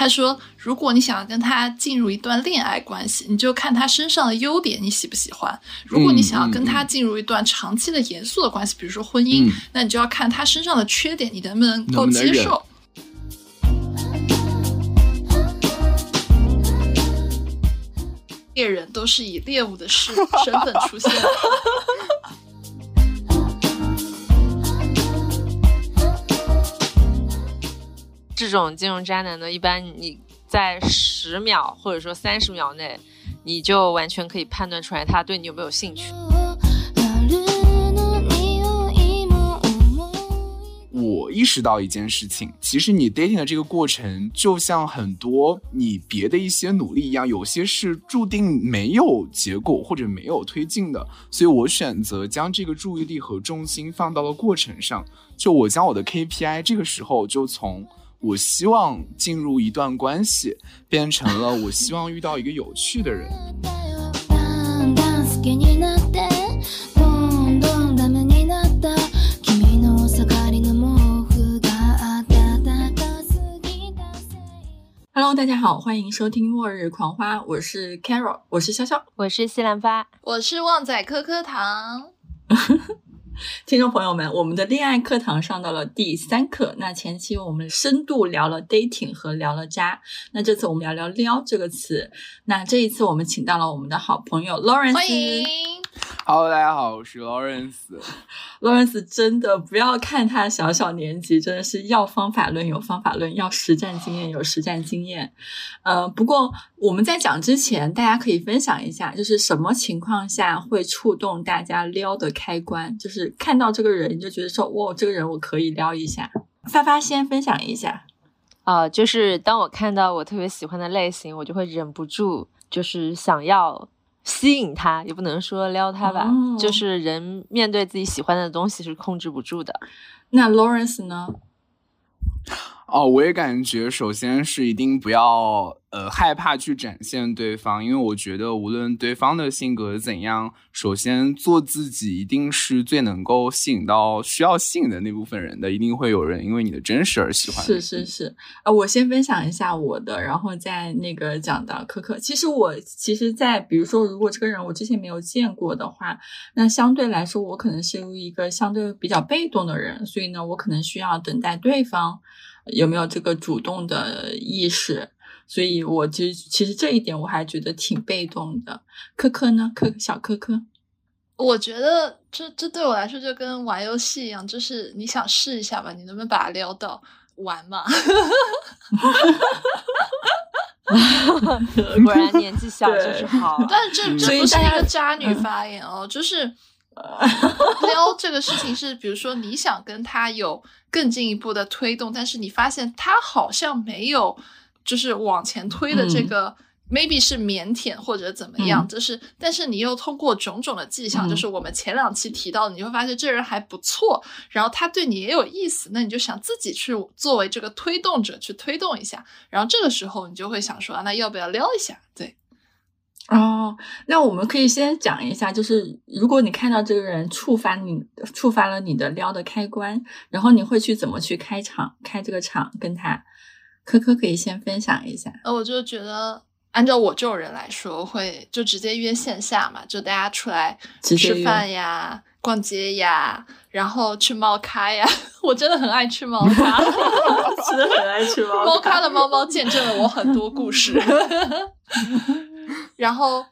他说，如果你想要跟他进入一段恋爱关系，你就看他身上的优点，你喜不喜欢；如果你想要跟他进入一段长期的严肃的关系，比如说婚姻，那你就要看他身上的缺点，你能不能够接受。猎人都是以猎物的身身份出现。这种金融渣男呢，一般你在十秒或者说三十秒内，你就完全可以判断出来他对你有没有兴趣。我意识到一件事情，其实你 dating 的这个过程，就像很多你别的一些努力一样，有些是注定没有结果或者没有推进的。所以我选择将这个注意力和重心放到了过程上，就我将我的 KPI 这个时候就从。我希望进入一段关系，变成了我希望遇到一个有趣的人。Hello，大家好，欢迎收听《末日狂花》，我是 Carol，我是潇潇，我是西兰花，我是旺仔颗颗糖。听众朋友们，我们的恋爱课堂上到了第三课。那前期我们深度聊了 dating 和聊了渣，那这次我们聊聊撩这个词。那这一次我们请到了我们的好朋友 Lawrence，Hello，大家好，我是 Lawrence。Lawrence 真的不要看他小小年纪，真的是要方法论有方法论，要实战经验有实战经验。呃，不过我们在讲之前，大家可以分享一下，就是什么情况下会触动大家撩的开关？就是看到这个人，你就觉得说，哇，这个人我可以撩一下。发发先分享一下。啊，就是当我看到我特别喜欢的类型，我就会忍不住，就是想要。吸引他也不能说撩他吧，就是人面对自己喜欢的东西是控制不住的。那 Lawrence 呢？哦，我也感觉，首先是一定不要呃害怕去展现对方，因为我觉得无论对方的性格怎样，首先做自己一定是最能够吸引到需要吸引的那部分人的，一定会有人因为你的真实而喜欢。是是是，呃，我先分享一下我的，然后再那个讲到可可。其实我其实，在比如说，如果这个人我之前没有见过的话，那相对来说，我可能是一个相对比较被动的人，所以呢，我可能需要等待对方。有没有这个主动的意识？所以，我其实其实这一点我还觉得挺被动的。科科呢？科小科科，我觉得这这对我来说就跟玩游戏一样，就是你想试一下吧，你能不能把它撩到玩嘛？果然年纪小就是好，但是这这不是一个渣女发言哦，就是。撩 这个事情是，比如说你想跟他有更进一步的推动，但是你发现他好像没有，就是往前推的这个，maybe 是腼腆或者怎么样，就是，但是你又通过种种的迹象，就是我们前两期提到的，你会发现这人还不错，然后他对你也有意思，那你就想自己去作为这个推动者去推动一下，然后这个时候你就会想说，那要不要撩一下？对。哦，那我们可以先讲一下，就是如果你看到这个人触发你，触发了你的撩的开关，然后你会去怎么去开场，开这个场跟他？科科可以先分享一下。呃，我就觉得，按照我这种人来说，会就直接约线下嘛，就大家出来吃饭呀、逛街呀，然后去猫咖呀。我真的很爱吃猫咖 真的很爱去猫猫咖的猫猫见证了我很多故事。然后，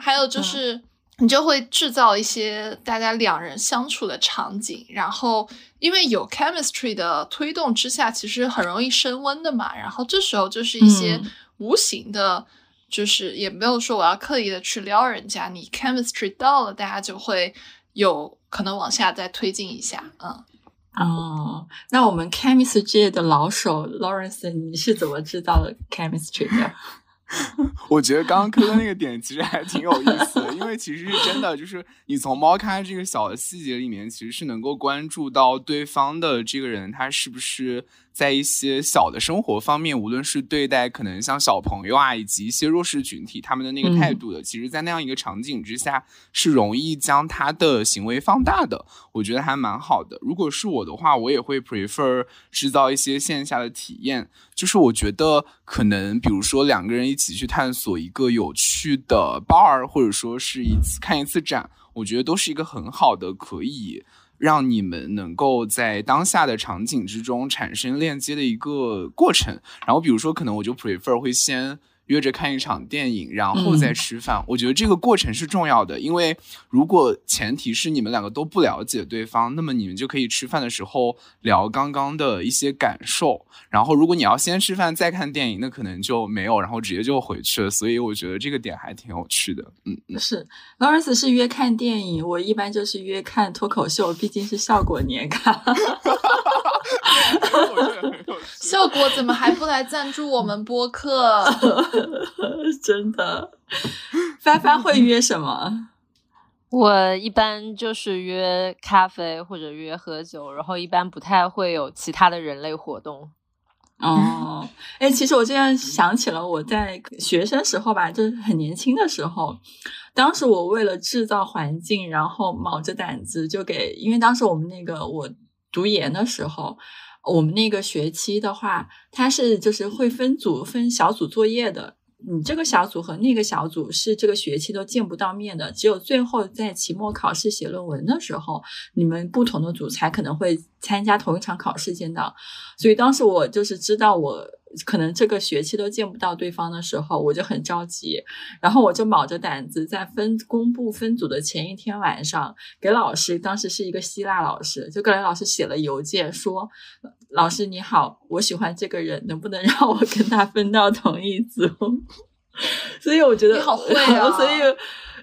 还有就是，你就会制造一些大家两人相处的场景，然后因为有 chemistry 的推动之下，其实很容易升温的嘛。然后这时候就是一些无形的，就是也没有说我要刻意的去撩人家，你 chemistry 到了，大家就会有可能往下再推进一下。嗯，哦，那我们 chemistry 界的老手 Lawrence，你是怎么知道 chemistry 的？我觉得刚刚科的那个点其实还挺有意思的，因为其实是真的，就是你从猫咖这个小的细节里面，其实是能够关注到对方的这个人他是不是。在一些小的生活方面，无论是对待可能像小朋友啊，以及一些弱势群体，他们的那个态度的，其实，在那样一个场景之下，是容易将他的行为放大的。我觉得还蛮好的。如果是我的话，我也会 prefer 制造一些线下的体验。就是我觉得可能，比如说两个人一起去探索一个有趣的 bar，或者说是一次看一次展，我觉得都是一个很好的可以。让你们能够在当下的场景之中产生链接的一个过程。然后，比如说，可能我就 prefer 会先。约着看一场电影，然后再吃饭。我觉得这个过程是重要的，因为如果前提是你们两个都不了解对方，那么你们就可以吃饭的时候聊刚刚的一些感受。然后，如果你要先吃饭再看电影，那可能就没有，然后直接就回去了。所以，我觉得这个点还挺有趣的。嗯，是 Lawrence 是约看电影，我一般就是约看脱口秀，毕竟是效果年卡。效果怎么还不来赞助我们播客？真的，帆帆会约什么？我一般就是约咖啡或者约喝酒，然后一般不太会有其他的人类活动。哦，哎，其实我这样想起了我在学生时候吧，就是很年轻的时候，当时我为了制造环境，然后卯着胆子就给，因为当时我们那个我读研的时候。我们那个学期的话，它是就是会分组分小组作业的。你这个小组和那个小组是这个学期都见不到面的，只有最后在期末考试写论文的时候，你们不同的组才可能会参加同一场考试见到。所以当时我就是知道我。可能这个学期都见不到对方的时候，我就很着急，然后我就卯着胆子在分公布分组的前一天晚上，给老师，当时是一个希腊老师，就给老师写了邮件说：“老师你好，我喜欢这个人，能不能让我跟他分到同一组？” 所以我觉得你好会啊，所以。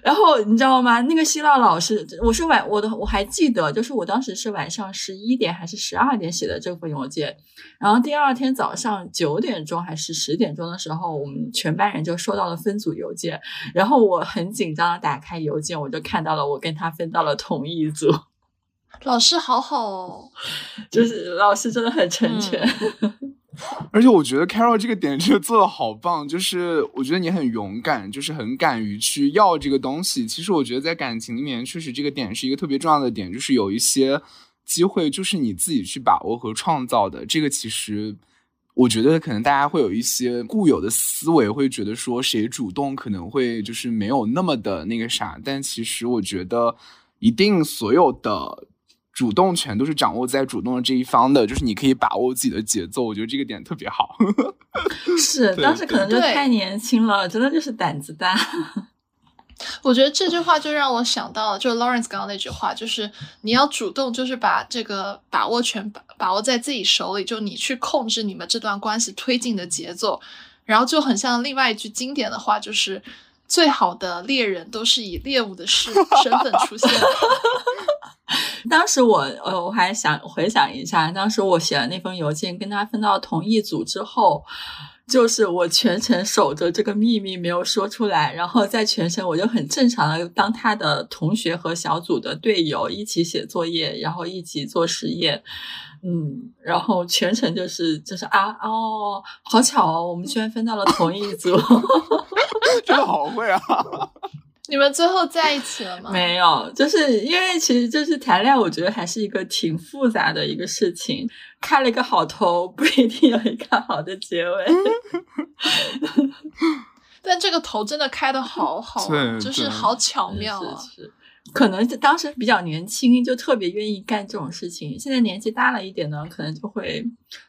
然后你知道吗？那个希腊老师，我是晚我的我还记得，就是我当时是晚上十一点还是十二点写的这封邮件，然后第二天早上九点钟还是十点钟的时候，我们全班人就收到了分组邮件，然后我很紧张的打开邮件，我就看到了我跟他分到了同一组。老师好好哦，就是老师真的很成全。而且我觉得 Carol 这个点真的做的好棒，就是我觉得你很勇敢，就是很敢于去要这个东西。其实我觉得在感情里面，确实这个点是一个特别重要的点，就是有一些机会就是你自己去把握和创造的。这个其实我觉得可能大家会有一些固有的思维，会觉得说谁主动可能会就是没有那么的那个啥，但其实我觉得一定所有的。主动权都是掌握在主动的这一方的，就是你可以把握自己的节奏，我觉得这个点特别好。是，当时可能就太年轻了，真的就是胆子大。我觉得这句话就让我想到了，就 Lawrence 刚刚那句话，就是你要主动，就是把这个把握权把把握在自己手里，就你去控制你们这段关系推进的节奏。然后就很像另外一句经典的话，就是最好的猎人都是以猎物的身身份出现。当时我呃，我还想回想一下，当时我写了那封邮件，跟他分到同一组之后，就是我全程守着这个秘密没有说出来，然后在全程我就很正常的当他的同学和小组的队友一起写作业，然后一起做实验，嗯，然后全程就是就是啊哦，好巧哦，我们居然分到了同一组，真的好会啊！你们最后在一起了吗？没有，就是因为其实就是谈恋爱，我觉得还是一个挺复杂的一个事情。开了一个好头，不一定有一个好的结尾。但这个头真的开的好好，就是好巧妙啊！可能就当时比较年轻，就特别愿意干这种事情。现在年纪大了一点呢，可能就会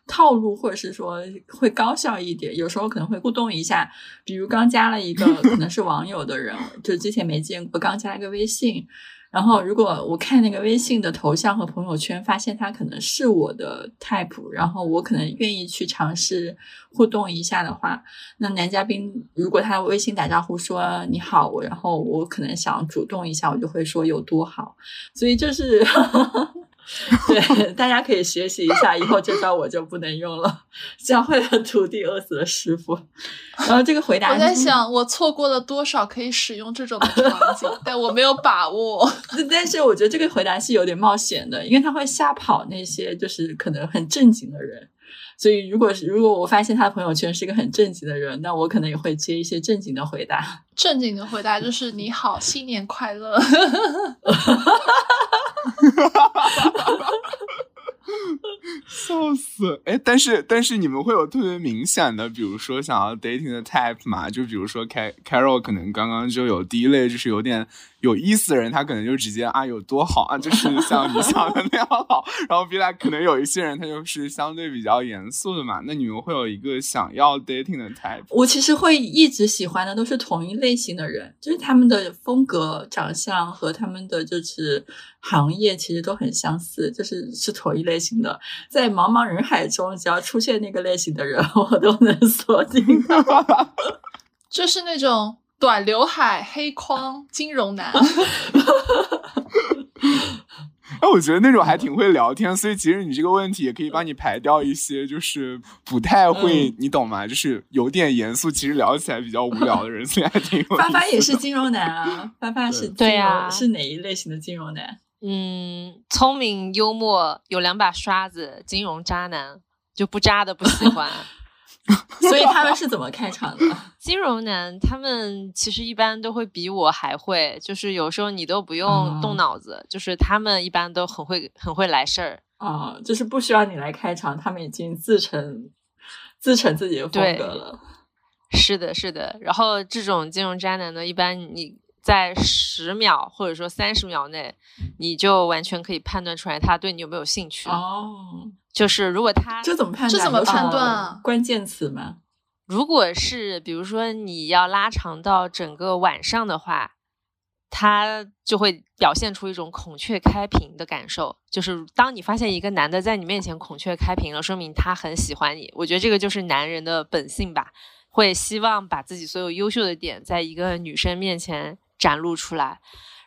套路，或者是说会高效一点。有时候可能会互动一下，比如刚加了一个 可能是网友的人，就之前没见过，刚加了一个微信。然后，如果我看那个微信的头像和朋友圈，发现他可能是我的 type，然后我可能愿意去尝试互动一下的话，那男嘉宾如果他微信打招呼说你好，然后我可能想主动一下，我就会说有多好。所以就是 对，大家可以学习一下，以后这招我就不能用了，教会了徒弟，饿死了师傅。然后这个回答，我在想，我错过了多少可以使用这种的场景，但我没有把握。但是我觉得这个回答是有点冒险的，因为他会吓跑那些就是可能很正经的人。所以，如果是如果我发现他的朋友圈是一个很正经的人，那我可能也会接一些正经的回答。正经的回答就是“你好，新年快乐”。笑死！哎，但是但是你们会有特别明显的，比如说想要 dating 的 type 嘛？就比如说 Carol 可能刚刚就有第一类，就是有点。有意思的人，他可能就直接啊有多好啊，就是像你 想的那样好。然后 be like 可能有一些人，他就是相对比较严肃的嘛。那你们会有一个想要 dating 的 type？我其实会一直喜欢的都是同一类型的人，就是他们的风格、长相和他们的就是行业其实都很相似，就是是同一类型的。在茫茫人海中，只要出现那个类型的人，我都能锁定。就是那种。短刘海、黑框、金融男，哎，我觉得那种还挺会聊天，所以其实你这个问题也可以帮你排掉一些，就是不太会，你懂吗？就是有点严肃，其实聊起来比较无聊的人，所以还挺有。发发也是金融男啊，发发是 对呀，是哪一类型的金融男？嗯，聪明、幽默，有两把刷子，金融渣男，就不渣的不喜欢。所以他们是怎么开场的？金融男他们其实一般都会比我还会，就是有时候你都不用动脑子，就是他们一般都很会很会来事儿啊，就是不需要你来开场，他们已经自成自成自己的风格了。是的，是的。然后这种金融渣男呢，一般你在十秒或者说三十秒内，你就完全可以判断出来他对你有没有兴趣哦。就是如果他这怎么判断？这怎么判断啊？关键词吗？如果是比如说你要拉长到整个晚上的话，他就会表现出一种孔雀开屏的感受。就是当你发现一个男的在你面前孔雀开屏了，说明他很喜欢你。我觉得这个就是男人的本性吧，会希望把自己所有优秀的点在一个女生面前展露出来。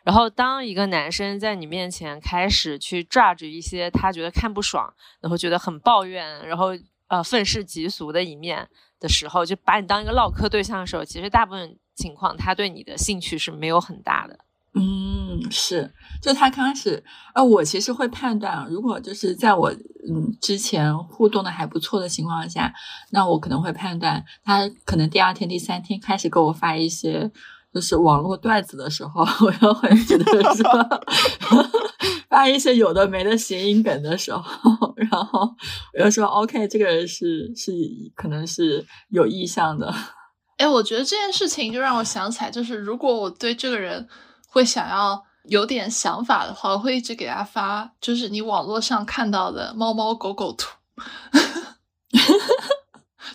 然后，当一个男生在你面前开始去抓住一些他觉得看不爽，然后觉得很抱怨，然后呃愤世嫉俗的一面的时候，就把你当一个唠嗑对象的时候，其实大部分情况他对你的兴趣是没有很大的。嗯，是，就他刚开始，呃，我其实会判断，如果就是在我嗯之前互动的还不错的情况下，那我可能会判断他可能第二天、第三天开始给我发一些。就是网络段子的时候，我又会觉得说 发一些有的没的谐音梗的时候，然后我又说 OK，这个人是是可能是有意向的。哎，我觉得这件事情就让我想起来，就是如果我对这个人会想要有点想法的话，我会一直给他发，就是你网络上看到的猫猫狗狗图。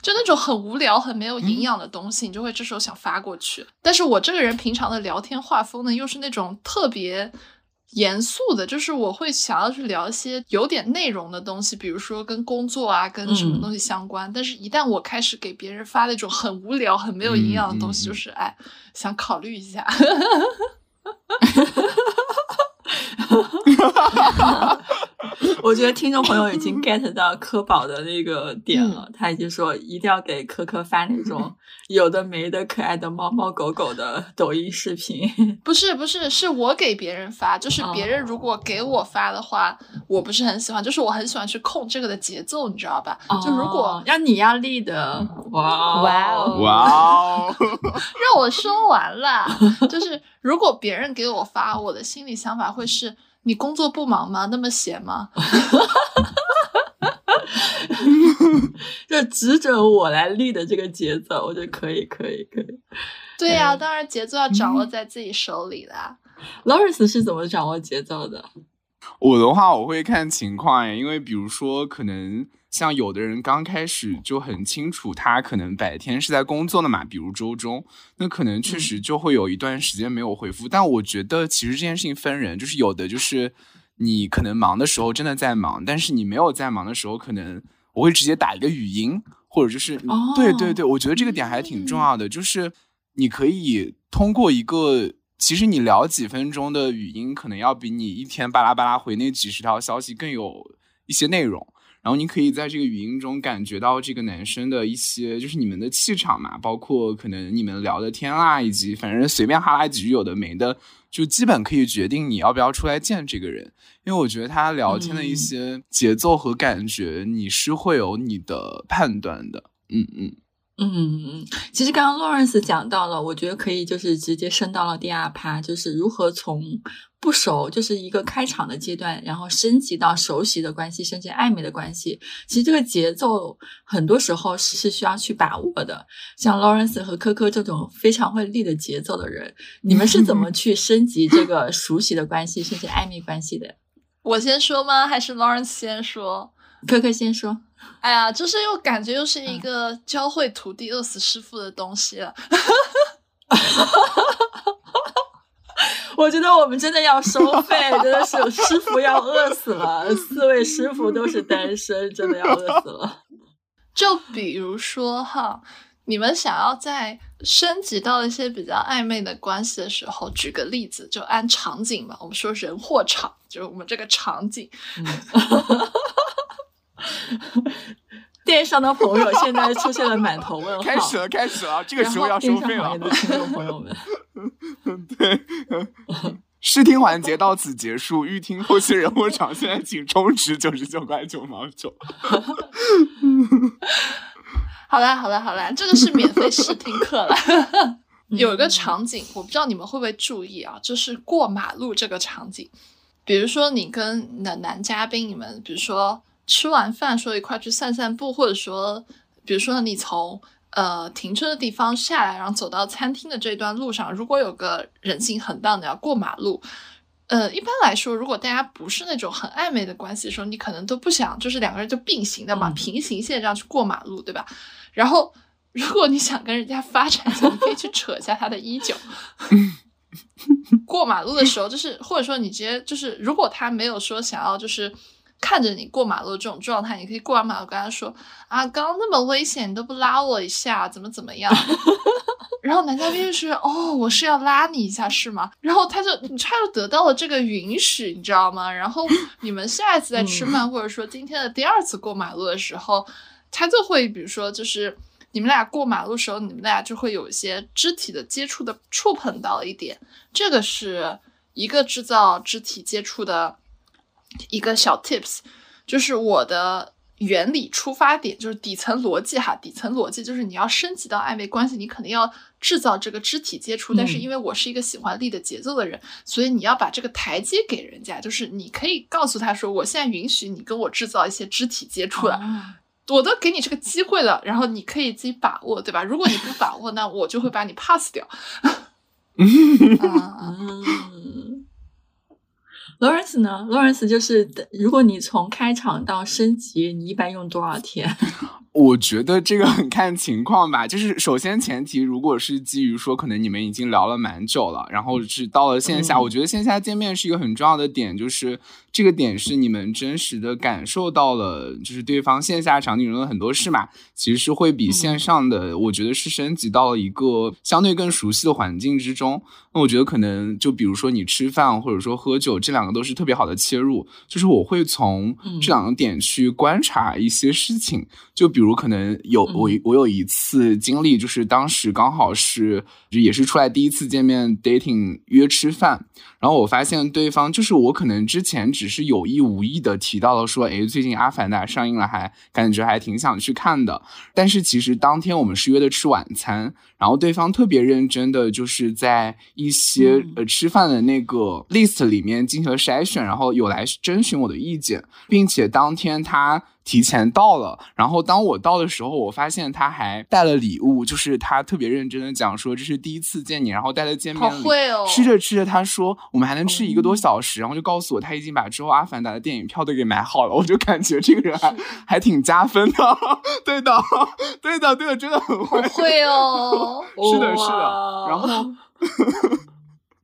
就那种很无聊、很没有营养的东西，你就会这时候想发过去。但是我这个人平常的聊天画风呢，又是那种特别严肃的，就是我会想要去聊一些有点内容的东西，比如说跟工作啊、跟什么东西相关。但是，一旦我开始给别人发那种很无聊、很没有营养的东西，就是哎，想考虑一下。我觉得听众朋友已经 get 到科宝的那个点了，他已经说一定要给科科发那种有的没的可爱的猫猫狗狗的抖音视频。不是不是，是我给别人发，就是别人如果给我发的话，我不是很喜欢，就是我很喜欢去控这个的节奏，你知道吧？就如果要你要立的，哇哇哦哇哦，让我说完了，就是如果别人给我发，我的心里想法会是。你工作不忙吗？那么闲吗？就只准我来立的这个节奏，我觉得可以，可以，可以。对呀，当然节奏要掌握在自己手里啦。Lawrence 是怎么掌握节奏的？我的话，我会看情况，因为比如说可能。像有的人刚开始就很清楚，他可能白天是在工作的嘛，比如周中，那可能确实就会有一段时间没有回复。但我觉得其实这件事情分人，就是有的就是你可能忙的时候真的在忙，但是你没有在忙的时候，可能我会直接打一个语音，或者就是对对对，我觉得这个点还挺重要的，就是你可以通过一个。其实你聊几分钟的语音，可能要比你一天巴拉巴拉回那几十条消息更有一些内容。然后你可以在这个语音中感觉到这个男生的一些，就是你们的气场嘛，包括可能你们聊的天啊，以及反正随便哈拉几句有的没的，就基本可以决定你要不要出来见这个人。因为我觉得他聊天的一些节奏和感觉，你是会有你的判断的。嗯嗯。嗯，其实刚刚 Lawrence 讲到了，我觉得可以就是直接升到了第二趴，就是如何从不熟，就是一个开场的阶段，然后升级到熟悉的关系，甚至暧昧的关系。其实这个节奏很多时候是需要去把握的。像 Lawrence 和科科这种非常会立的节奏的人，你们是怎么 去升级这个熟悉的关系，甚至暧昧关系的？我先说吗？还是 Lawrence 先说？科科先说。哎呀，就是又感觉又是一个教会徒弟饿死师傅的东西了。我觉得我们真的要收费，真的是师傅要饿死了，四位师傅都是单身，真的要饿死了。就比如说哈，你们想要在升级到一些比较暧昧的关系的时候，举个例子，就按场景嘛，我们说人或场，就是我们这个场景。电商的朋友现在出现了满头问号。开始了，开始了，这个时候要收费了。听众朋友们，对，试听环节到此结束。预听后期人物场，现在请充值九十九块九毛九。好啦，好啦，好啦，这个是免费试听课了。有一个场景，我不知道你们会不会注意啊，就是过马路这个场景。比如说，你跟你的男嘉宾，你们比如说。吃完饭说一块去散散步，或者说，比如说你从呃停车的地方下来，然后走到餐厅的这段路上，如果有个人行横道你要过马路，呃，一般来说，如果大家不是那种很暧昧的关系的时候，你可能都不想就是两个人就并行的嘛，平行线这样去过马路，对吧？然后如果你想跟人家发展，你可以去扯一下他的衣角。过马路的时候，就是或者说你直接就是，如果他没有说想要就是。看着你过马路这种状态，你可以过完马路跟他说：“啊，刚刚那么危险，你都不拉我一下，怎么怎么样？” 然后男嘉宾就是：“哦，我是要拉你一下是吗？”然后他就他就得到了这个允许，你知道吗？然后你们下一次再吃饭，或者说今天的第二次过马路的时候，他就会比如说就是你们俩过马路时候，你们俩就会有一些肢体的接触的触碰到一点，这个是一个制造肢体接触的。一个小 tips，就是我的原理出发点就是底层逻辑哈，底层逻辑就是你要升级到暧昧关系，你肯定要制造这个肢体接触。但是因为我是一个喜欢力的节奏的人，所以你要把这个台阶给人家，就是你可以告诉他说，我现在允许你跟我制造一些肢体接触了，我都给你这个机会了，然后你可以自己把握，对吧？如果你不把握，那我就会把你 pass 掉。Lawrence 呢？Lawrence 就是，如果你从开场到升级，你一般用多少天？我觉得这个很看情况吧。就是首先前提，如果是基于说，可能你们已经聊了蛮久了，然后是到了线下，我觉得线下见面是一个很重要的点，就是。这个点是你们真实的感受到了，就是对方线下场景中的很多事嘛，其实是会比线上的，我觉得是升级到了一个相对更熟悉的环境之中。那我觉得可能就比如说你吃饭或者说喝酒，这两个都是特别好的切入。就是我会从这两个点去观察一些事情，就比如可能有我我有一次经历，就是当时刚好是也是出来第一次见面 dating 约吃饭。然后我发现对方就是我，可能之前只是有意无意的提到了说，诶，最近《阿凡达》上映了，还感觉还挺想去看的。但是其实当天我们是约的吃晚餐，然后对方特别认真的就是在一些呃吃饭的那个 list 里面进行了筛选，然后有来征询我的意见，并且当天他。提前到了，然后当我到的时候，我发现他还带了礼物，就是他特别认真的讲说这是第一次见你，然后带了见面礼。吃着吃着，他说我们还能吃一个多小时，然后就告诉我他已经把之后阿凡达的电影票都给买好了。我就感觉这个人还 还挺加分的，对的，对的，对的，真的很会，会哦，是的，是的，然后。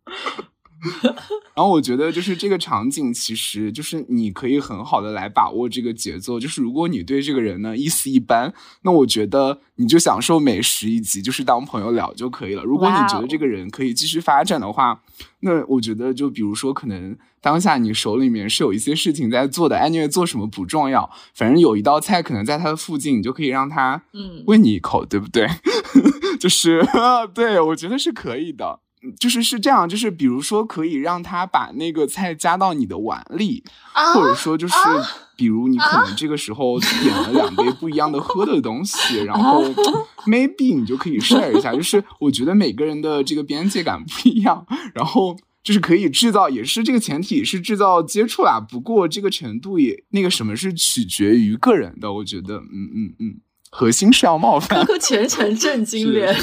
然后我觉得就是这个场景，其实就是你可以很好的来把握这个节奏。就是如果你对这个人呢意思一般，那我觉得你就享受美食以及，就是当朋友聊就可以了。如果你觉得这个人可以继续发展的话，那我觉得就比如说可能当下你手里面是有一些事情在做的，anyway 做什么不重要，反正有一道菜可能在他的附近，你就可以让他嗯喂你一口，对不对？就是 对我觉得是可以的。就是是这样，就是比如说可以让他把那个菜加到你的碗里，或者说就是比如你可能这个时候点了两杯不一样的喝的东西，然后 maybe 你就可以 share 一下。就是我觉得每个人的这个边界感不一样，然后就是可以制造，也是这个前提是制造接触啦。不过这个程度也那个什么是取决于个人的，我觉得，嗯嗯嗯，核心是要冒犯。哥哥全程震惊脸，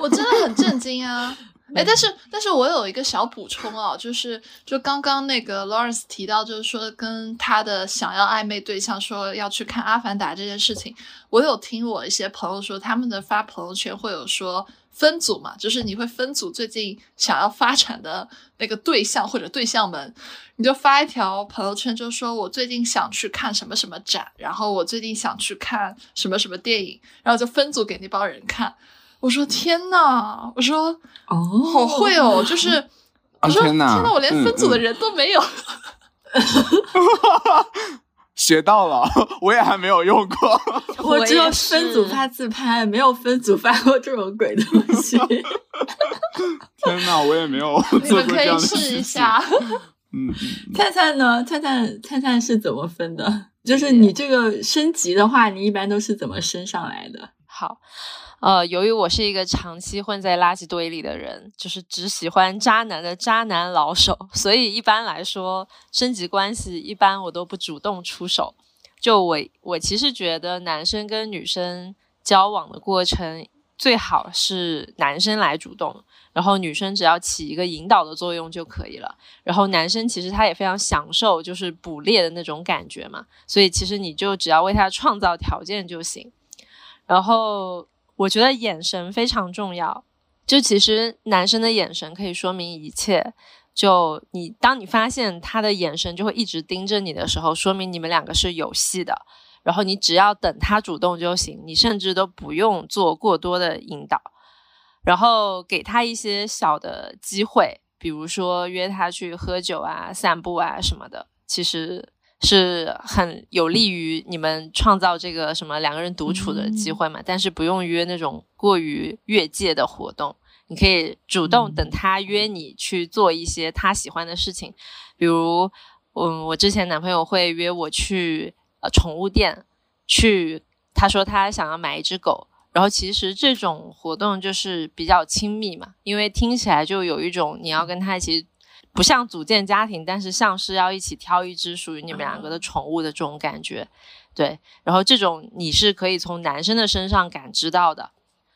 我真的很震惊啊。哎，但是但是我有一个小补充啊，就是就刚刚那个 Lawrence 提到，就是说跟他的想要暧昧对象说要去看《阿凡达》这件事情，我有听我一些朋友说，他们的发朋友圈会有说分组嘛，就是你会分组最近想要发展的那个对象或者对象们，你就发一条朋友圈，就说我最近想去看什么什么展，然后我最近想去看什么什么电影，然后就分组给那帮人看。我说天呐！我说哦，好会哦！就是我说天呐，我连分组的人都没有，学到了，我也还没有用过。我只有分组发自拍，没有分组发过这种鬼东西。天呐，我也没有做过这样的试一下。嗯，灿灿呢？灿灿灿灿是怎么分的？就是你这个升级的话，你一般都是怎么升上来的？好。呃，由于我是一个长期混在垃圾堆里的人，就是只喜欢渣男的渣男老手，所以一般来说，升级关系一般我都不主动出手。就我，我其实觉得男生跟女生交往的过程，最好是男生来主动，然后女生只要起一个引导的作用就可以了。然后男生其实他也非常享受就是捕猎的那种感觉嘛，所以其实你就只要为他创造条件就行。然后。我觉得眼神非常重要，就其实男生的眼神可以说明一切。就你当你发现他的眼神就会一直盯着你的时候，说明你们两个是有戏的。然后你只要等他主动就行，你甚至都不用做过多的引导，然后给他一些小的机会，比如说约他去喝酒啊、散步啊什么的。其实。是很有利于你们创造这个什么两个人独处的机会嘛？但是不用约那种过于越界的活动，你可以主动等他约你去做一些他喜欢的事情，比如，嗯，我之前男朋友会约我去呃宠物店，去他说他想要买一只狗，然后其实这种活动就是比较亲密嘛，因为听起来就有一种你要跟他一起。不像组建家庭，但是像是要一起挑一只属于你们两个的宠物的这种感觉，对。然后这种你是可以从男生的身上感知到的。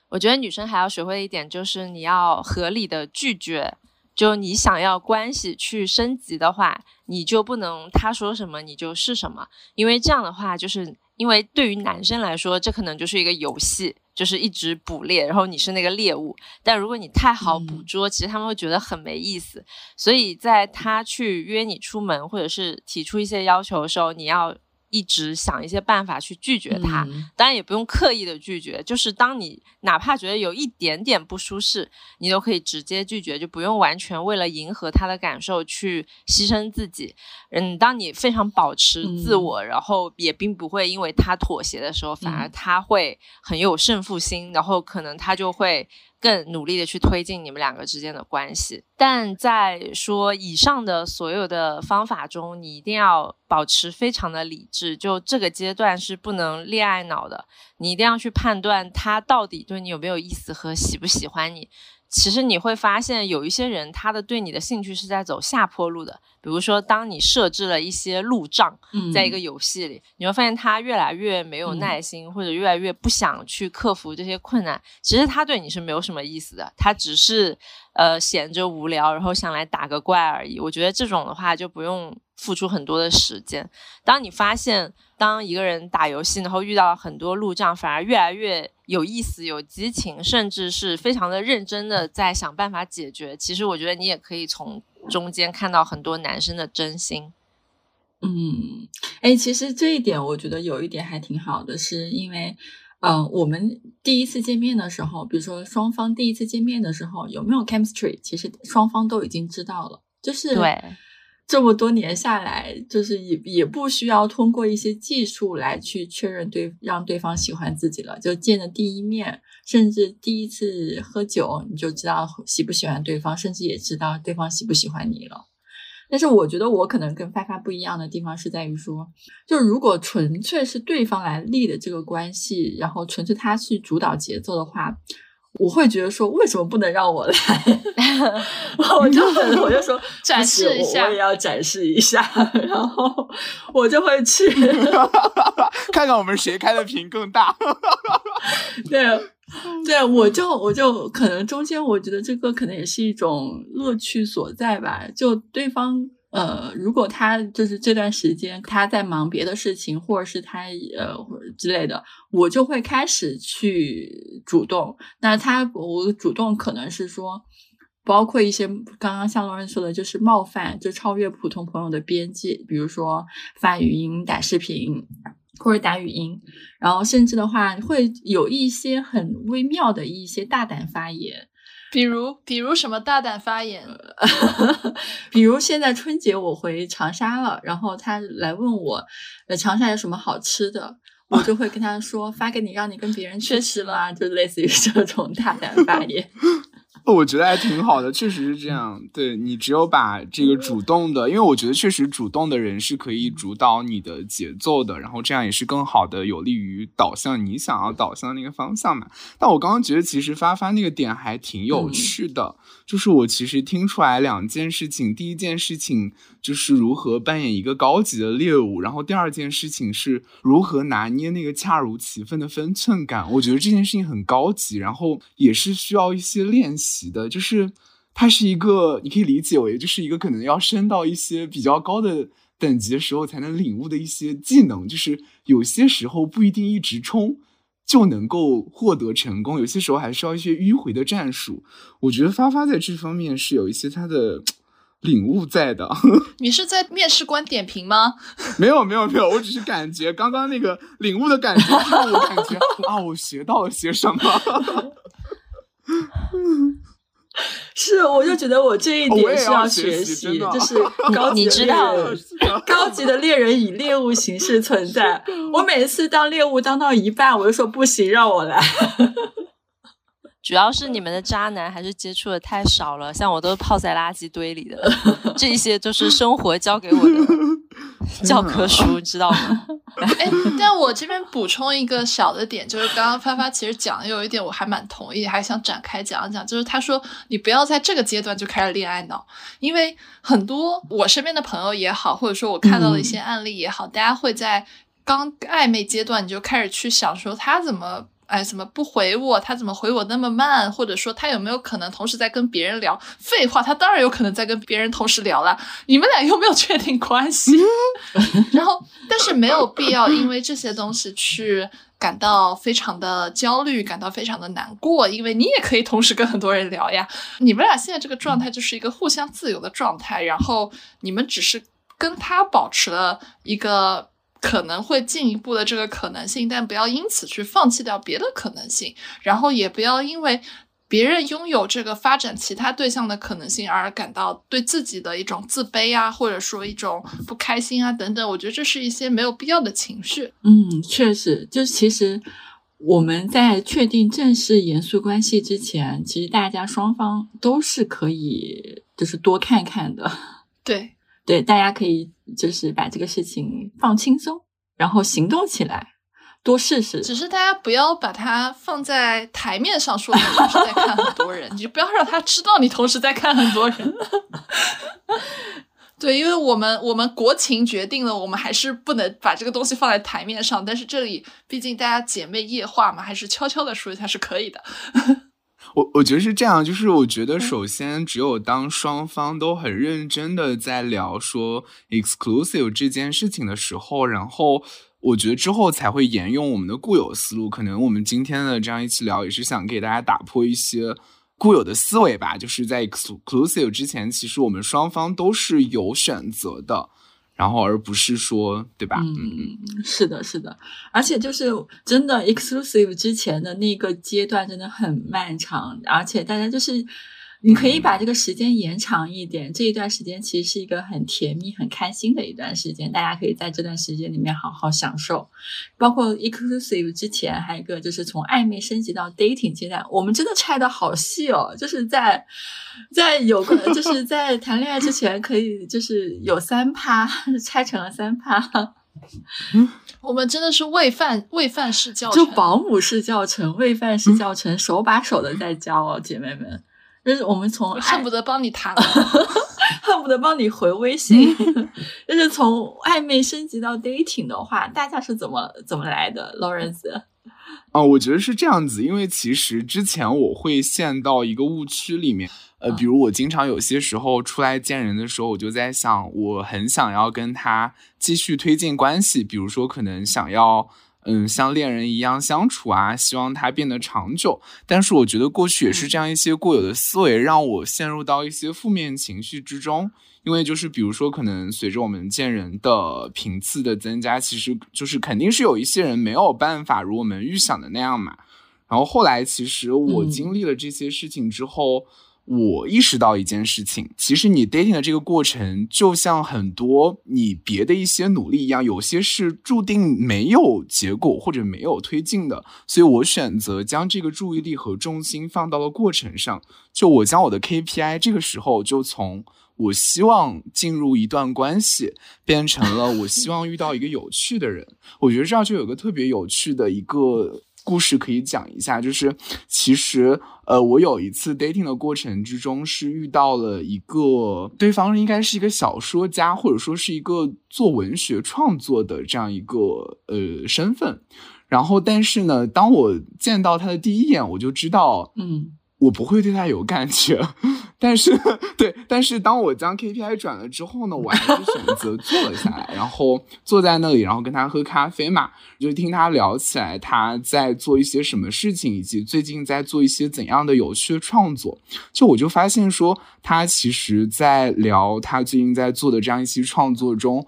我觉得女生还要学会一点，就是你要合理的拒绝。就你想要关系去升级的话，你就不能他说什么你就是什么，因为这样的话，就是因为对于男生来说，这可能就是一个游戏。就是一直捕猎，然后你是那个猎物。但如果你太好捕捉，其实他们会觉得很没意思。所以在他去约你出门，或者是提出一些要求的时候，你要。一直想一些办法去拒绝他，当然也不用刻意的拒绝，就是当你哪怕觉得有一点点不舒适，你都可以直接拒绝，就不用完全为了迎合他的感受去牺牲自己。嗯，当你非常保持自我，然后也并不会因为他妥协的时候，反而他会很有胜负心，然后可能他就会。更努力的去推进你们两个之间的关系，但在说以上的所有的方法中，你一定要保持非常的理智。就这个阶段是不能恋爱脑的，你一定要去判断他到底对你有没有意思和喜不喜欢你。其实你会发现，有一些人他的对你的兴趣是在走下坡路的。比如说，当你设置了一些路障，在一个游戏里，你会发现他越来越没有耐心，或者越来越不想去克服这些困难。其实他对你是没有什么意思的，他只是呃闲着无聊，然后想来打个怪而已。我觉得这种的话就不用付出很多的时间。当你发现，当一个人打游戏，然后遇到很多路障，反而越来越。有意思、有激情，甚至是非常的认真的在想办法解决。其实我觉得你也可以从中间看到很多男生的真心。嗯，哎，其实这一点我觉得有一点还挺好的，是因为，嗯，我们第一次见面的时候，比如说双方第一次见面的时候有没有 chemistry，其实双方都已经知道了，就是对。这么多年下来，就是也也不需要通过一些技术来去确认对让对方喜欢自己了。就见的第一面，甚至第一次喝酒，你就知道喜不喜欢对方，甚至也知道对方喜不喜欢你了。但是我觉得我可能跟发发不一样的地方是在于说，就如果纯粹是对方来立的这个关系，然后纯粹他去主导节奏的话。我会觉得说，为什么不能让我来？我就我就说 展示一下，我也要展示一下，然后我就会去看看我们谁开的屏更大。对，对我就我就可能中间我觉得这个可能也是一种乐趣所在吧，就对方。呃，如果他就是这段时间他在忙别的事情，或者是他呃之类的，我就会开始去主动。那他我主动可能是说，包括一些刚刚像罗恩说的，就是冒犯，就超越普通朋友的边界，比如说发语音、打视频或者打语音，然后甚至的话会有一些很微妙的一些大胆发言。比如，比如什么大胆发言？比如现在春节我回长沙了，然后他来问我，呃，长沙有什么好吃的，我就会跟他说，发给你，让你跟别人 去吃了，就类似于这种大胆发言。我觉得还挺好的，确实是这样。对你只有把这个主动的，因为我觉得确实主动的人是可以主导你的节奏的，然后这样也是更好的有利于导向你想要导向的那个方向嘛。但我刚刚觉得其实发发那个点还挺有趣的，就是我其实听出来两件事情，第一件事情。就是如何扮演一个高级的猎物，然后第二件事情是如何拿捏那个恰如其分的分寸感。我觉得这件事情很高级，然后也是需要一些练习的。就是它是一个，你可以理解为就是一个可能要升到一些比较高的等级的时候才能领悟的一些技能。就是有些时候不一定一直冲就能够获得成功，有些时候还需要一些迂回的战术。我觉得发发在这方面是有一些他的。领悟在的，你是在面试官点评吗？没有没有没有，我只是感觉刚刚那个领悟的感觉，让我感觉 啊，我学到了些什么。是，我就觉得我这一点是要学习，就是 高级知道高级的猎人以猎物形式存在。我每次当猎物当到一半，我就说不行，让我来。主要是你们的渣男还是接触的太少了，像我都泡在垃圾堆里的，这一些都是生活教给我的 教科书，知道吗？哎，但我这边补充一个小的点，就是刚刚发发其实讲的有一点我还蛮同意，还想展开讲一讲，就是他说你不要在这个阶段就开始恋爱脑，因为很多我身边的朋友也好，或者说我看到的一些案例也好，大家会在刚暧昧阶段你就开始去想说他怎么。哎，怎么不回我？他怎么回我那么慢？或者说他有没有可能同时在跟别人聊？废话，他当然有可能在跟别人同时聊了。你们俩又没有确定关系，然后，但是没有必要因为这些东西去感到非常的焦虑，感到非常的难过，因为你也可以同时跟很多人聊呀。你们俩现在这个状态就是一个互相自由的状态，然后你们只是跟他保持了一个。可能会进一步的这个可能性，但不要因此去放弃掉别的可能性，然后也不要因为别人拥有这个发展其他对象的可能性而感到对自己的一种自卑啊，或者说一种不开心啊等等。我觉得这是一些没有必要的情绪。嗯，确实，就是其实我们在确定正式严肃关系之前，其实大家双方都是可以就是多看看的。对。对，大家可以就是把这个事情放轻松，然后行动起来，多试试。只是大家不要把它放在台面上说，你同时在看很多人，你就不要让他知道你同时在看很多人。对，因为我们我们国情决定了，我们还是不能把这个东西放在台面上。但是这里毕竟大家姐妹夜话嘛，还是悄悄的说一下是可以的。我我觉得是这样，就是我觉得首先只有当双方都很认真的在聊说 exclusive 这件事情的时候，然后我觉得之后才会沿用我们的固有思路。可能我们今天的这样一起聊，也是想给大家打破一些固有的思维吧，就是在 exclusive 之前，其实我们双方都是有选择的，然后而不是说，对吧？嗯，是的，是的，而且就是真的 exclusive 之前的那个阶段真的很漫长，而且大家就是。你可以把这个时间延长一点，这一段时间其实是一个很甜蜜、很开心的一段时间，大家可以在这段时间里面好好享受。包括 exclusive 之前，还有一个就是从暧昧升级到 dating 阶段，我们真的拆的好细哦，就是在在有个就是在谈恋爱之前，可以就是有三趴拆成了三趴。嗯，我们真的是喂饭喂饭式教程，就保姆式教程、喂饭式教程，手把手的在教哦，姐妹们。就是我们从恨不得帮你谈，恨不得帮你回微信。就是从暧昧升级到 dating 的话，大家是怎么怎么来的，Lawrence？啊，我觉得是这样子，因为其实之前我会陷到一个误区里面，呃，比如我经常有些时候出来见人的时候，我就在想，我很想要跟他继续推进关系，比如说可能想要。嗯，像恋人一样相处啊，希望它变得长久。但是我觉得过去也是这样一些固有的思维，让我陷入到一些负面情绪之中。因为就是比如说，可能随着我们见人的频次的增加，其实就是肯定是有一些人没有办法如我们预想的那样嘛。然后后来，其实我经历了这些事情之后。我意识到一件事情，其实你 dating 的这个过程，就像很多你别的一些努力一样，有些是注定没有结果或者没有推进的。所以我选择将这个注意力和重心放到了过程上。就我将我的 KPI 这个时候就从我希望进入一段关系，变成了我希望遇到一个有趣的人。我觉得这样就有个特别有趣的一个。故事可以讲一下，就是其实，呃，我有一次 dating 的过程之中是遇到了一个对方应该是一个小说家，或者说是一个做文学创作的这样一个呃身份，然后但是呢，当我见到他的第一眼，我就知道，嗯。我不会对他有感觉，但是 对，但是当我将 KPI 转了之后呢，我还是选择坐了下来，然后坐在那里，然后跟他喝咖啡嘛，就听他聊起来他在做一些什么事情，以及最近在做一些怎样的有趣的创作。就我就发现说，他其实在聊他最近在做的这样一些创作中，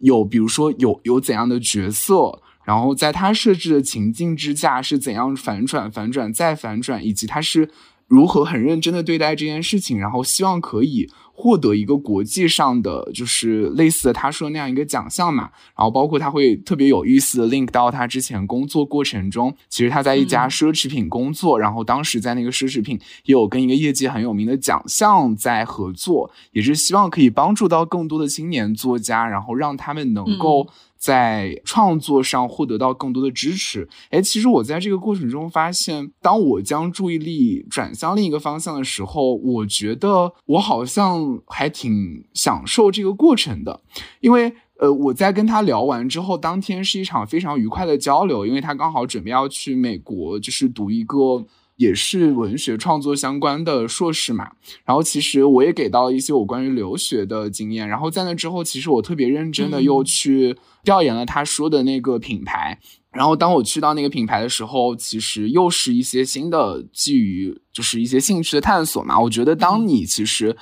有比如说有有怎样的角色。然后在他设置的情境之下是怎样反转、反转再反转，以及他是如何很认真的对待这件事情，然后希望可以。获得一个国际上的就是类似的他说那样一个奖项嘛，然后包括他会特别有意思的 link 到他之前工作过程中，其实他在一家奢侈品工作，然后当时在那个奢侈品也有跟一个业界很有名的奖项在合作，也是希望可以帮助到更多的青年作家，然后让他们能够在创作上获得到更多的支持。哎，其实我在这个过程中发现，当我将注意力转向另一个方向的时候，我觉得我好像。还挺享受这个过程的，因为呃，我在跟他聊完之后，当天是一场非常愉快的交流，因为他刚好准备要去美国，就是读一个也是文学创作相关的硕士嘛。然后其实我也给到了一些我关于留学的经验。然后在那之后，其实我特别认真的又去调研了他说的那个品牌。然后当我去到那个品牌的时候，其实又是一些新的基于就是一些兴趣的探索嘛。我觉得当你其实。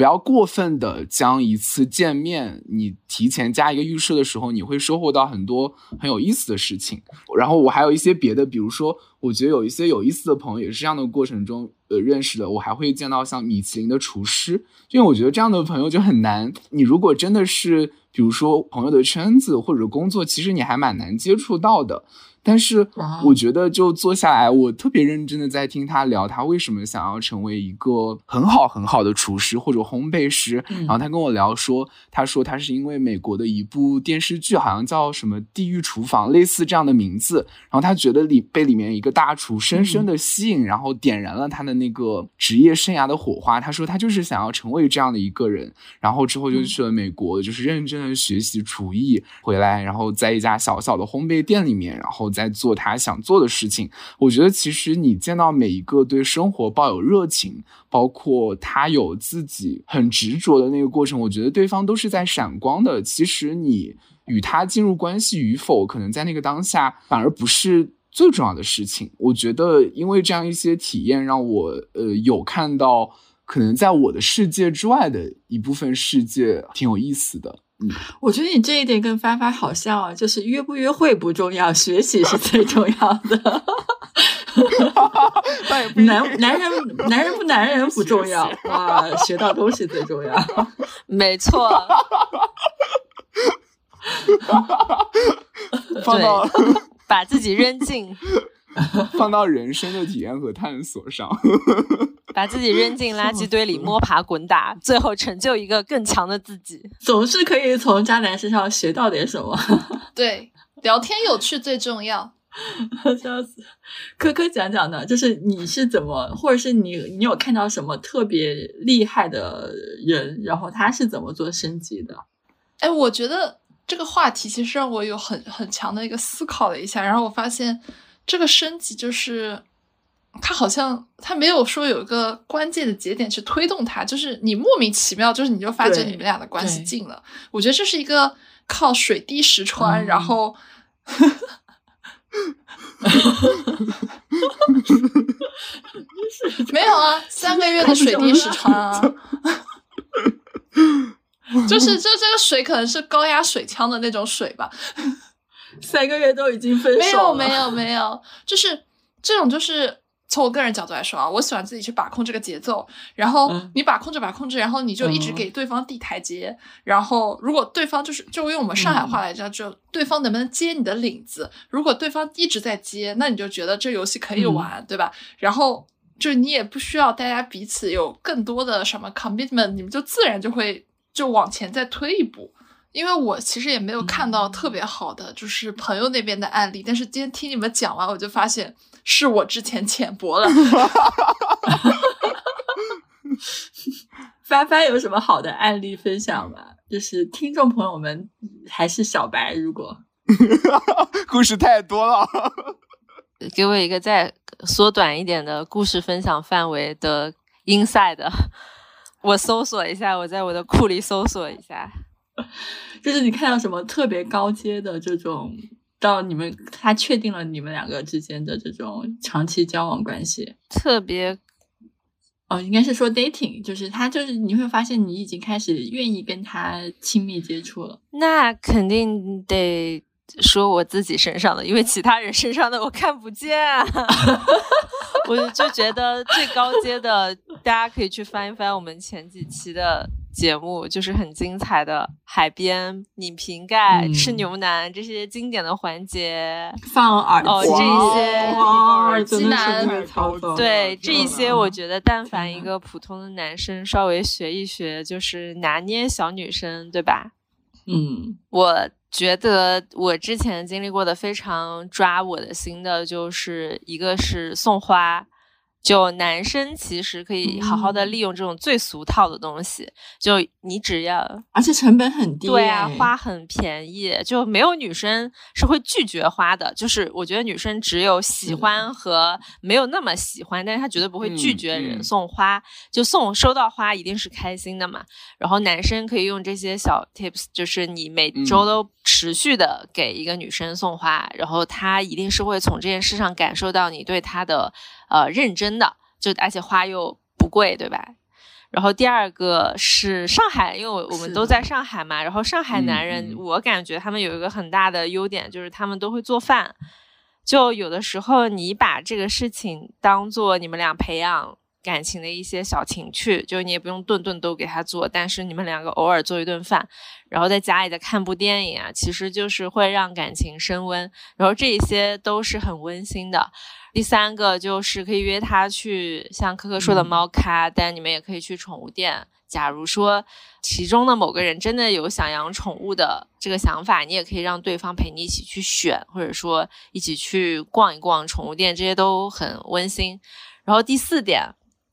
不要过分的将一次见面，你提前加一个预设的时候，你会收获到很多很有意思的事情。然后我还有一些别的，比如说，我觉得有一些有意思的朋友也是这样的过程中呃认识的。我还会见到像米其林的厨师，因为我觉得这样的朋友就很难。你如果真的是，比如说朋友的圈子或者工作，其实你还蛮难接触到的。但是我觉得，就坐下来，我特别认真的在听他聊，他为什么想要成为一个很好很好的厨师或者烘焙师。然后他跟我聊说，他说他是因为美国的一部电视剧，好像叫什么《地狱厨房》，类似这样的名字。然后他觉得里被里面一个大厨深深的吸引，然后点燃了他的那个职业生涯的火花。他说他就是想要成为这样的一个人。然后之后就去了美国，就是认真的学习厨艺，回来然后在一家小小的烘焙店里面，然后。在做他想做的事情，我觉得其实你见到每一个对生活抱有热情，包括他有自己很执着的那个过程，我觉得对方都是在闪光的。其实你与他进入关系与否，可能在那个当下反而不是最重要的事情。我觉得，因为这样一些体验，让我呃有看到可能在我的世界之外的一部分世界，挺有意思的。嗯，我觉得你这一点跟发发好像啊，就是约不约会不重要，学习是最重要的。男男人男人不男人不重要啊，学到东西最重要。没错。放到把自己扔进，放到人生的体验和探索上，把自己扔进垃圾堆里摸爬滚打，最后成就一个更强的自己，总是可以从渣男身上学到点什么。对，聊天有趣最重要。笑死！科科讲讲呢，就是你是怎么，或者是你你有看到什么特别厉害的人，然后他是怎么做升级的？哎，我觉得。这个话题其实让我有很很强的一个思考了一下，然后我发现这个升级就是他好像他没有说有一个关键的节点去推动他，就是你莫名其妙，就是你就发觉你们俩的关系近了。我觉得这是一个靠水滴石穿，然后 没有啊，三个月的水滴石穿啊。就是这这个水可能是高压水枪的那种水吧，三个月都已经分手了。没有没有没有，就是这种就是从我个人角度来说啊，我喜欢自己去把控这个节奏，然后你把控着把控着，然后你就一直给对方递台阶，然后如果对方就是就用我们上海话来讲，就对方能不能接你的领子，如果对方一直在接，那你就觉得这游戏可以玩，对吧？然后就你也不需要大家彼此有更多的什么 commitment，你们就自然就会。就往前再推一步，因为我其实也没有看到特别好的，就是朋友那边的案例。但是今天听你们讲完，我就发现是我之前浅薄了。帆帆有什么好的案例分享吗？就是听众朋友们还是小白，如果 故事太多了，给我一个再缩短一点的故事分享范围的 inside。我搜索一下，我在我的库里搜索一下，就是你看到什么特别高阶的这种，到你们他确定了你们两个之间的这种长期交往关系，特别哦，应该是说 dating，就是他就是你会发现你已经开始愿意跟他亲密接触了，那肯定得。说我自己身上的，因为其他人身上的我看不见，我就觉得最高阶的，大家可以去翻一翻我们前几期的节目，就是很精彩的海边拧瓶盖、吃牛腩这些经典的环节，放耳哦这一些耳机男对这一些，我觉得但凡一个普通的男生稍微学一学，就是拿捏小女生，对吧？嗯，我。觉得我之前经历过的非常抓我的心的，就是一个是送花。就男生其实可以好好的利用这种最俗套的东西，就你只要，而且成本很低，对啊，花很便宜，就没有女生是会拒绝花的。就是我觉得女生只有喜欢和没有那么喜欢，但是她绝对不会拒绝人送花，就送收到花一定是开心的嘛。然后男生可以用这些小 tips，就是你每周都持续的给一个女生送花，然后她一定是会从这件事上感受到你对她的。呃，认真的，就而且花又不贵，对吧？然后第二个是上海，因为我我们都在上海嘛。然后上海男人，我感觉他们有一个很大的优点，就是他们都会做饭。就有的时候，你把这个事情当做你们俩培养感情的一些小情趣，就是你也不用顿顿都给他做，但是你们两个偶尔做一顿饭，然后在家里再看部电影啊，其实就是会让感情升温。然后这一些都是很温馨的。第三个就是可以约他去像科科说的猫咖，但你们也可以去宠物店。假如说其中的某个人真的有想养宠物的这个想法，你也可以让对方陪你一起去选，或者说一起去逛一逛宠物店，这些都很温馨。然后第四点，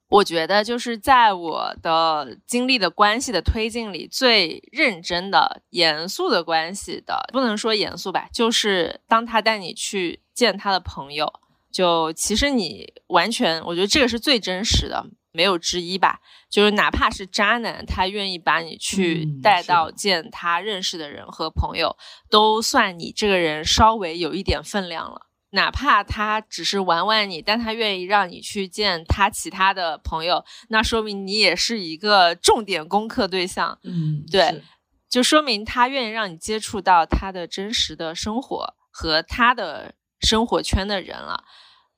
我觉得就是在我的经历的关系的推进里，最认真的、严肃的关系的，不能说严肃吧，就是当他带你去见他的朋友。就其实你完全，我觉得这个是最真实的，没有之一吧。就是哪怕是渣男，他愿意把你去带到见他认识的人和朋友，都算你这个人稍微有一点分量了。哪怕他只是玩玩你，但他愿意让你去见他其他的朋友，那说明你也是一个重点攻克对象。嗯，对，就说明他愿意让你接触到他的真实的生活和他的生活圈的人了。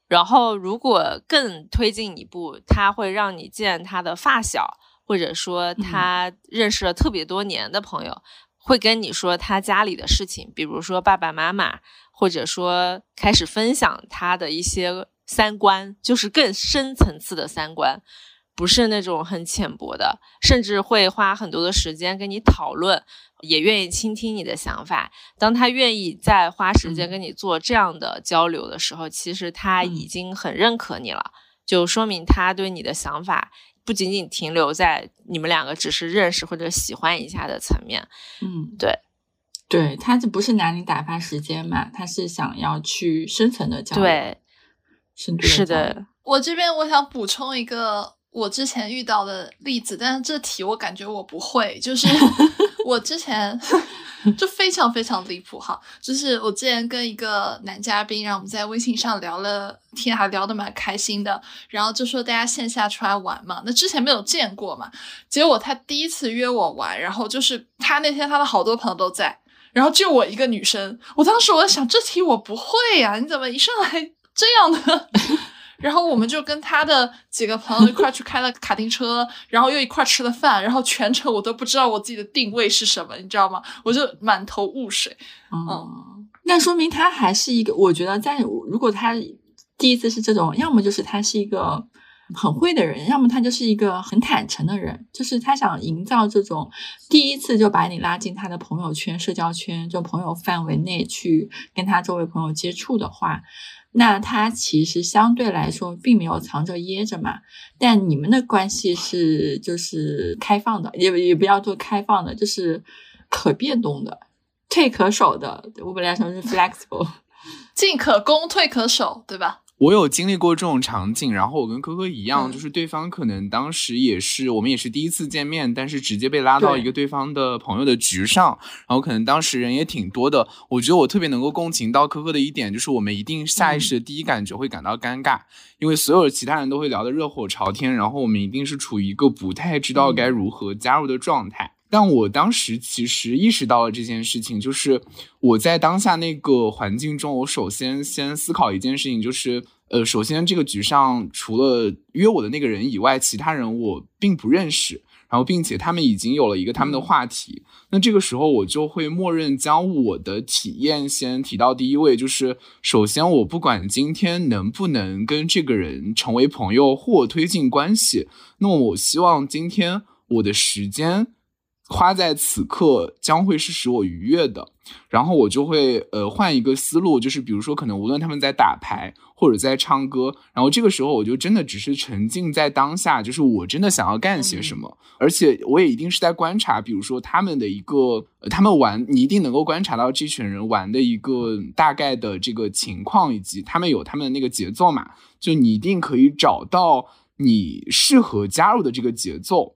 然后，如果更推进一步，他会让你见他的发小，或者说他认识了特别多年的朋友，会跟你说他家里的事情，比如说爸爸妈妈。或者说，开始分享他的一些三观，就是更深层次的三观，不是那种很浅薄的，甚至会花很多的时间跟你讨论，也愿意倾听你的想法。当他愿意再花时间跟你做这样的交流的时候，其实他已经很认可你了，就说明他对你的想法不仅仅停留在你们两个只是认识或者喜欢一下的层面。嗯，对。对他这不是拿你打发时间嘛？他是想要去深层的交流。对，是的。我这边我想补充一个我之前遇到的例子，但是这题我感觉我不会。就是 我之前 就非常非常离谱哈，就是我之前跟一个男嘉宾，然后我们在微信上聊了天，还聊得蛮开心的。然后就说大家线下出来玩嘛，那之前没有见过嘛。结果他第一次约我玩，然后就是他那天他的好多朋友都在。然后就我一个女生，我当时我在想这题我不会呀，你怎么一上来 这样的？然后我们就跟他的几个朋友一块去开了卡丁车，然后又一块吃了饭，然后全程我都不知道我自己的定位是什么，你知道吗？我就满头雾水。嗯，那说明他还是一个，我觉得在如果他第一次是这种，要么就是他是一个。很会的人，要么他就是一个很坦诚的人，就是他想营造这种第一次就把你拉进他的朋友圈、社交圈，就朋友范围内去跟他周围朋友接触的话，那他其实相对来说并没有藏着掖着嘛。但你们的关系是就是开放的，也也不要做开放的，就是可变动的、退可守的。我本来说是 flexible，进可攻，退可守，对吧？我有经历过这种场景，然后我跟科科一样，就是对方可能当时也是我们也是第一次见面，但是直接被拉到一个对方的朋友的局上，然后可能当时人也挺多的。我觉得我特别能够共情到科科的一点，就是我们一定下意识的第一感觉会感到尴尬，因为所有其他人都会聊得热火朝天，然后我们一定是处于一个不太知道该如何加入的状态。但我当时其实意识到了这件事情，就是我在当下那个环境中，我首先先思考一件事情，就是，呃，首先这个局上除了约我的那个人以外，其他人我并不认识，然后并且他们已经有了一个他们的话题，那这个时候我就会默认将我的体验先提到第一位，就是首先我不管今天能不能跟这个人成为朋友或推进关系，那么我希望今天我的时间。花在此刻将会是使我愉悦的，然后我就会呃换一个思路，就是比如说可能无论他们在打牌或者在唱歌，然后这个时候我就真的只是沉浸在当下，就是我真的想要干些什么，而且我也一定是在观察，比如说他们的一个他们玩，你一定能够观察到这群人玩的一个大概的这个情况，以及他们有他们的那个节奏嘛，就你一定可以找到你适合加入的这个节奏。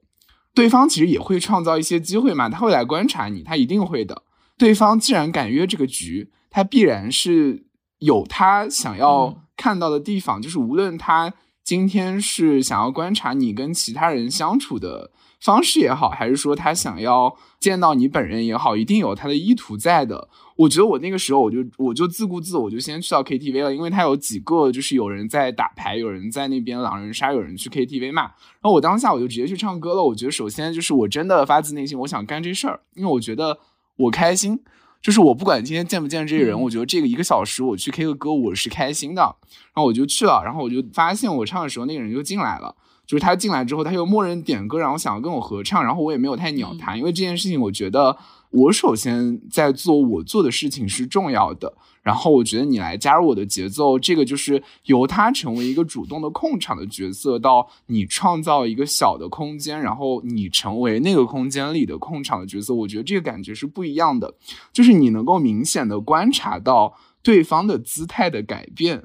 对方其实也会创造一些机会嘛，他会来观察你，他一定会的。对方既然敢约这个局，他必然是有他想要看到的地方，就是无论他今天是想要观察你跟其他人相处的。方式也好，还是说他想要见到你本人也好，一定有他的意图在的。我觉得我那个时候，我就我就自顾自，我就先去到 KTV 了，因为他有几个就是有人在打牌，有人在那边狼人杀，有人去 KTV 嘛。然后我当下我就直接去唱歌了。我觉得首先就是我真的发自内心，我想干这事儿，因为我觉得我开心。就是我不管今天见不见这个人，我觉得这个一个小时我去 K 个歌，我是开心的。然后我就去了，然后我就发现我唱的时候，那个人就进来了。就是他进来之后，他又默认点歌，然后想要跟我合唱，然后我也没有太鸟他，因为这件事情，我觉得我首先在做我做的事情是重要的，然后我觉得你来加入我的节奏，这个就是由他成为一个主动的控场的角色，到你创造一个小的空间，然后你成为那个空间里的控场的角色，我觉得这个感觉是不一样的，就是你能够明显的观察到对方的姿态的改变，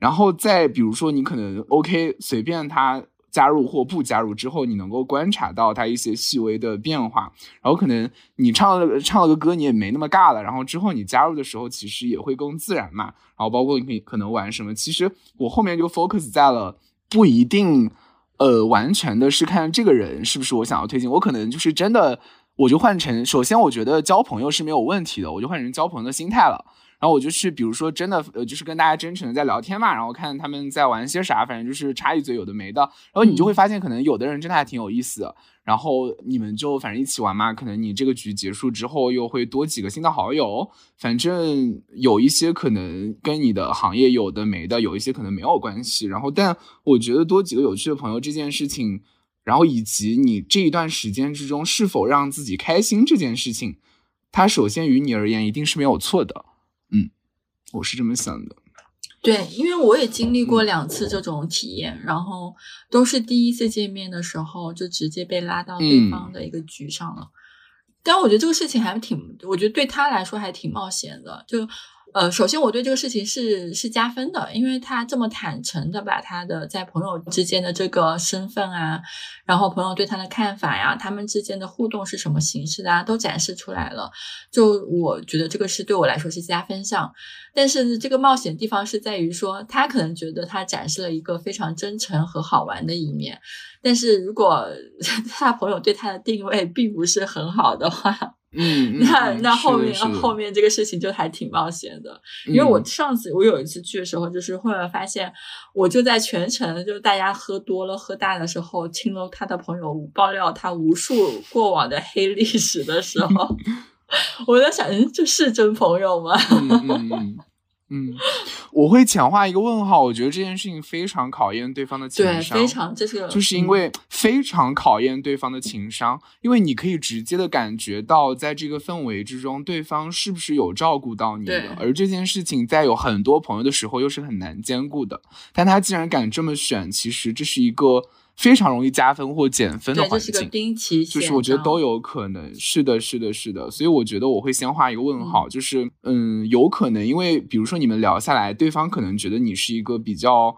然后再比如说你可能 OK 随便他。加入或不加入之后，你能够观察到它一些细微的变化。然后可能你唱了唱了个歌，你也没那么尬了。然后之后你加入的时候，其实也会更自然嘛。然后包括你可能玩什么，其实我后面就 focus 在了不一定。呃，完全的是看这个人是不是我想要推进。我可能就是真的，我就换成，首先我觉得交朋友是没有问题的，我就换成交朋友的心态了。然后我就去，比如说真的，呃，就是跟大家真诚的在聊天嘛，然后看他们在玩些啥，反正就是插一嘴有的没的。然后你就会发现，可能有的人真的还挺有意思。然后你们就反正一起玩嘛，可能你这个局结束之后又会多几个新的好友，反正有一些可能跟你的行业有的没的，有一些可能没有关系。然后，但我觉得多几个有趣的朋友这件事情，然后以及你这一段时间之中是否让自己开心这件事情，它首先于你而言一定是没有错的。嗯，我是这么想的。对，因为我也经历过两次这种体验，然后都是第一次见面的时候就直接被拉到对方的一个局上了。但我觉得这个事情还挺，我觉得对他来说还挺冒险的，就。呃，首先我对这个事情是是加分的，因为他这么坦诚的把他的在朋友之间的这个身份啊，然后朋友对他的看法呀，他们之间的互动是什么形式的啊，都展示出来了。就我觉得这个是对我来说是加分项，但是这个冒险地方是在于说，他可能觉得他展示了一个非常真诚和好玩的一面，但是如果 他朋友对他的定位并不是很好的话。嗯，那那后面后面这个事情就还挺冒险的，因为我上次我有一次去的时候，就是后来发现，我就在全程就大家喝多了喝大的时候，听了他的朋友爆料他无数过往的黑历史的时候，我在想，这是真朋友吗？嗯，我会强化一个问号。我觉得这件事情非常考验对方的情商，非常这是就是因为非常考验对方的情商，因为你可以直接的感觉到，在这个氛围之中，对方是不是有照顾到你的。而这件事情在有很多朋友的时候又是很难兼顾的。但他既然敢这么选，其实这是一个。非常容易加分或减分的环境，就是我觉得都有可能。是的，是的，是的。所以我觉得我会先画一个问号，就是嗯，有可能，因为比如说你们聊下来，对方可能觉得你是一个比较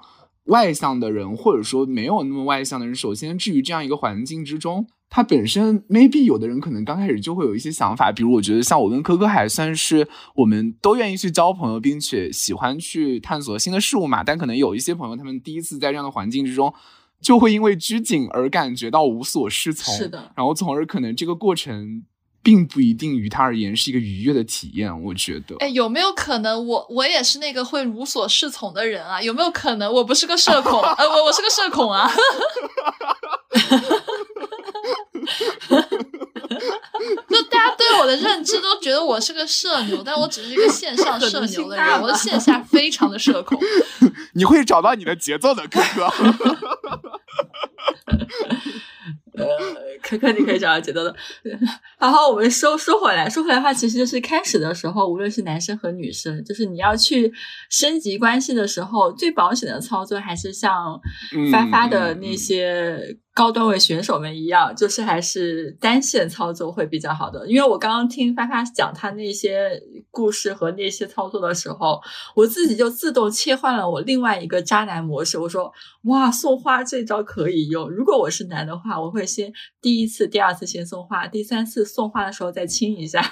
外向的人，或者说没有那么外向的人。首先，至于这样一个环境之中，他本身 maybe 有的人可能刚开始就会有一些想法，比如我觉得像我跟科科还算是我们都愿意去交朋友，并且喜欢去探索新的事物嘛。但可能有一些朋友，他们第一次在这样的环境之中。就会因为拘谨而感觉到无所适从，是的，然后从而可能这个过程并不一定于他而言是一个愉悦的体验。我觉得，哎，有没有可能我我也是那个会无所适从的人啊？有没有可能我不是个社恐？呃，我我是个社恐啊。就大家对我的认知都觉得我是个社牛，但我只是一个线上社牛的人，我的线下非常的社恐。你会找到你的节奏的，哥哥。呃，可可你可以找到节奏的。然后我们说说回来，说回来的话，其实就是开始的时候，无论是男生和女生，就是你要去升级关系的时候，最保险的操作还是像发发的那些。高段位选手们一样，就是还是单线操作会比较好的。因为我刚刚听发发讲他那些故事和那些操作的时候，我自己就自动切换了我另外一个渣男模式。我说：“哇，送花这招可以用。如果我是男的话，我会先第一次、第二次先送花，第三次送花的时候再亲一下。”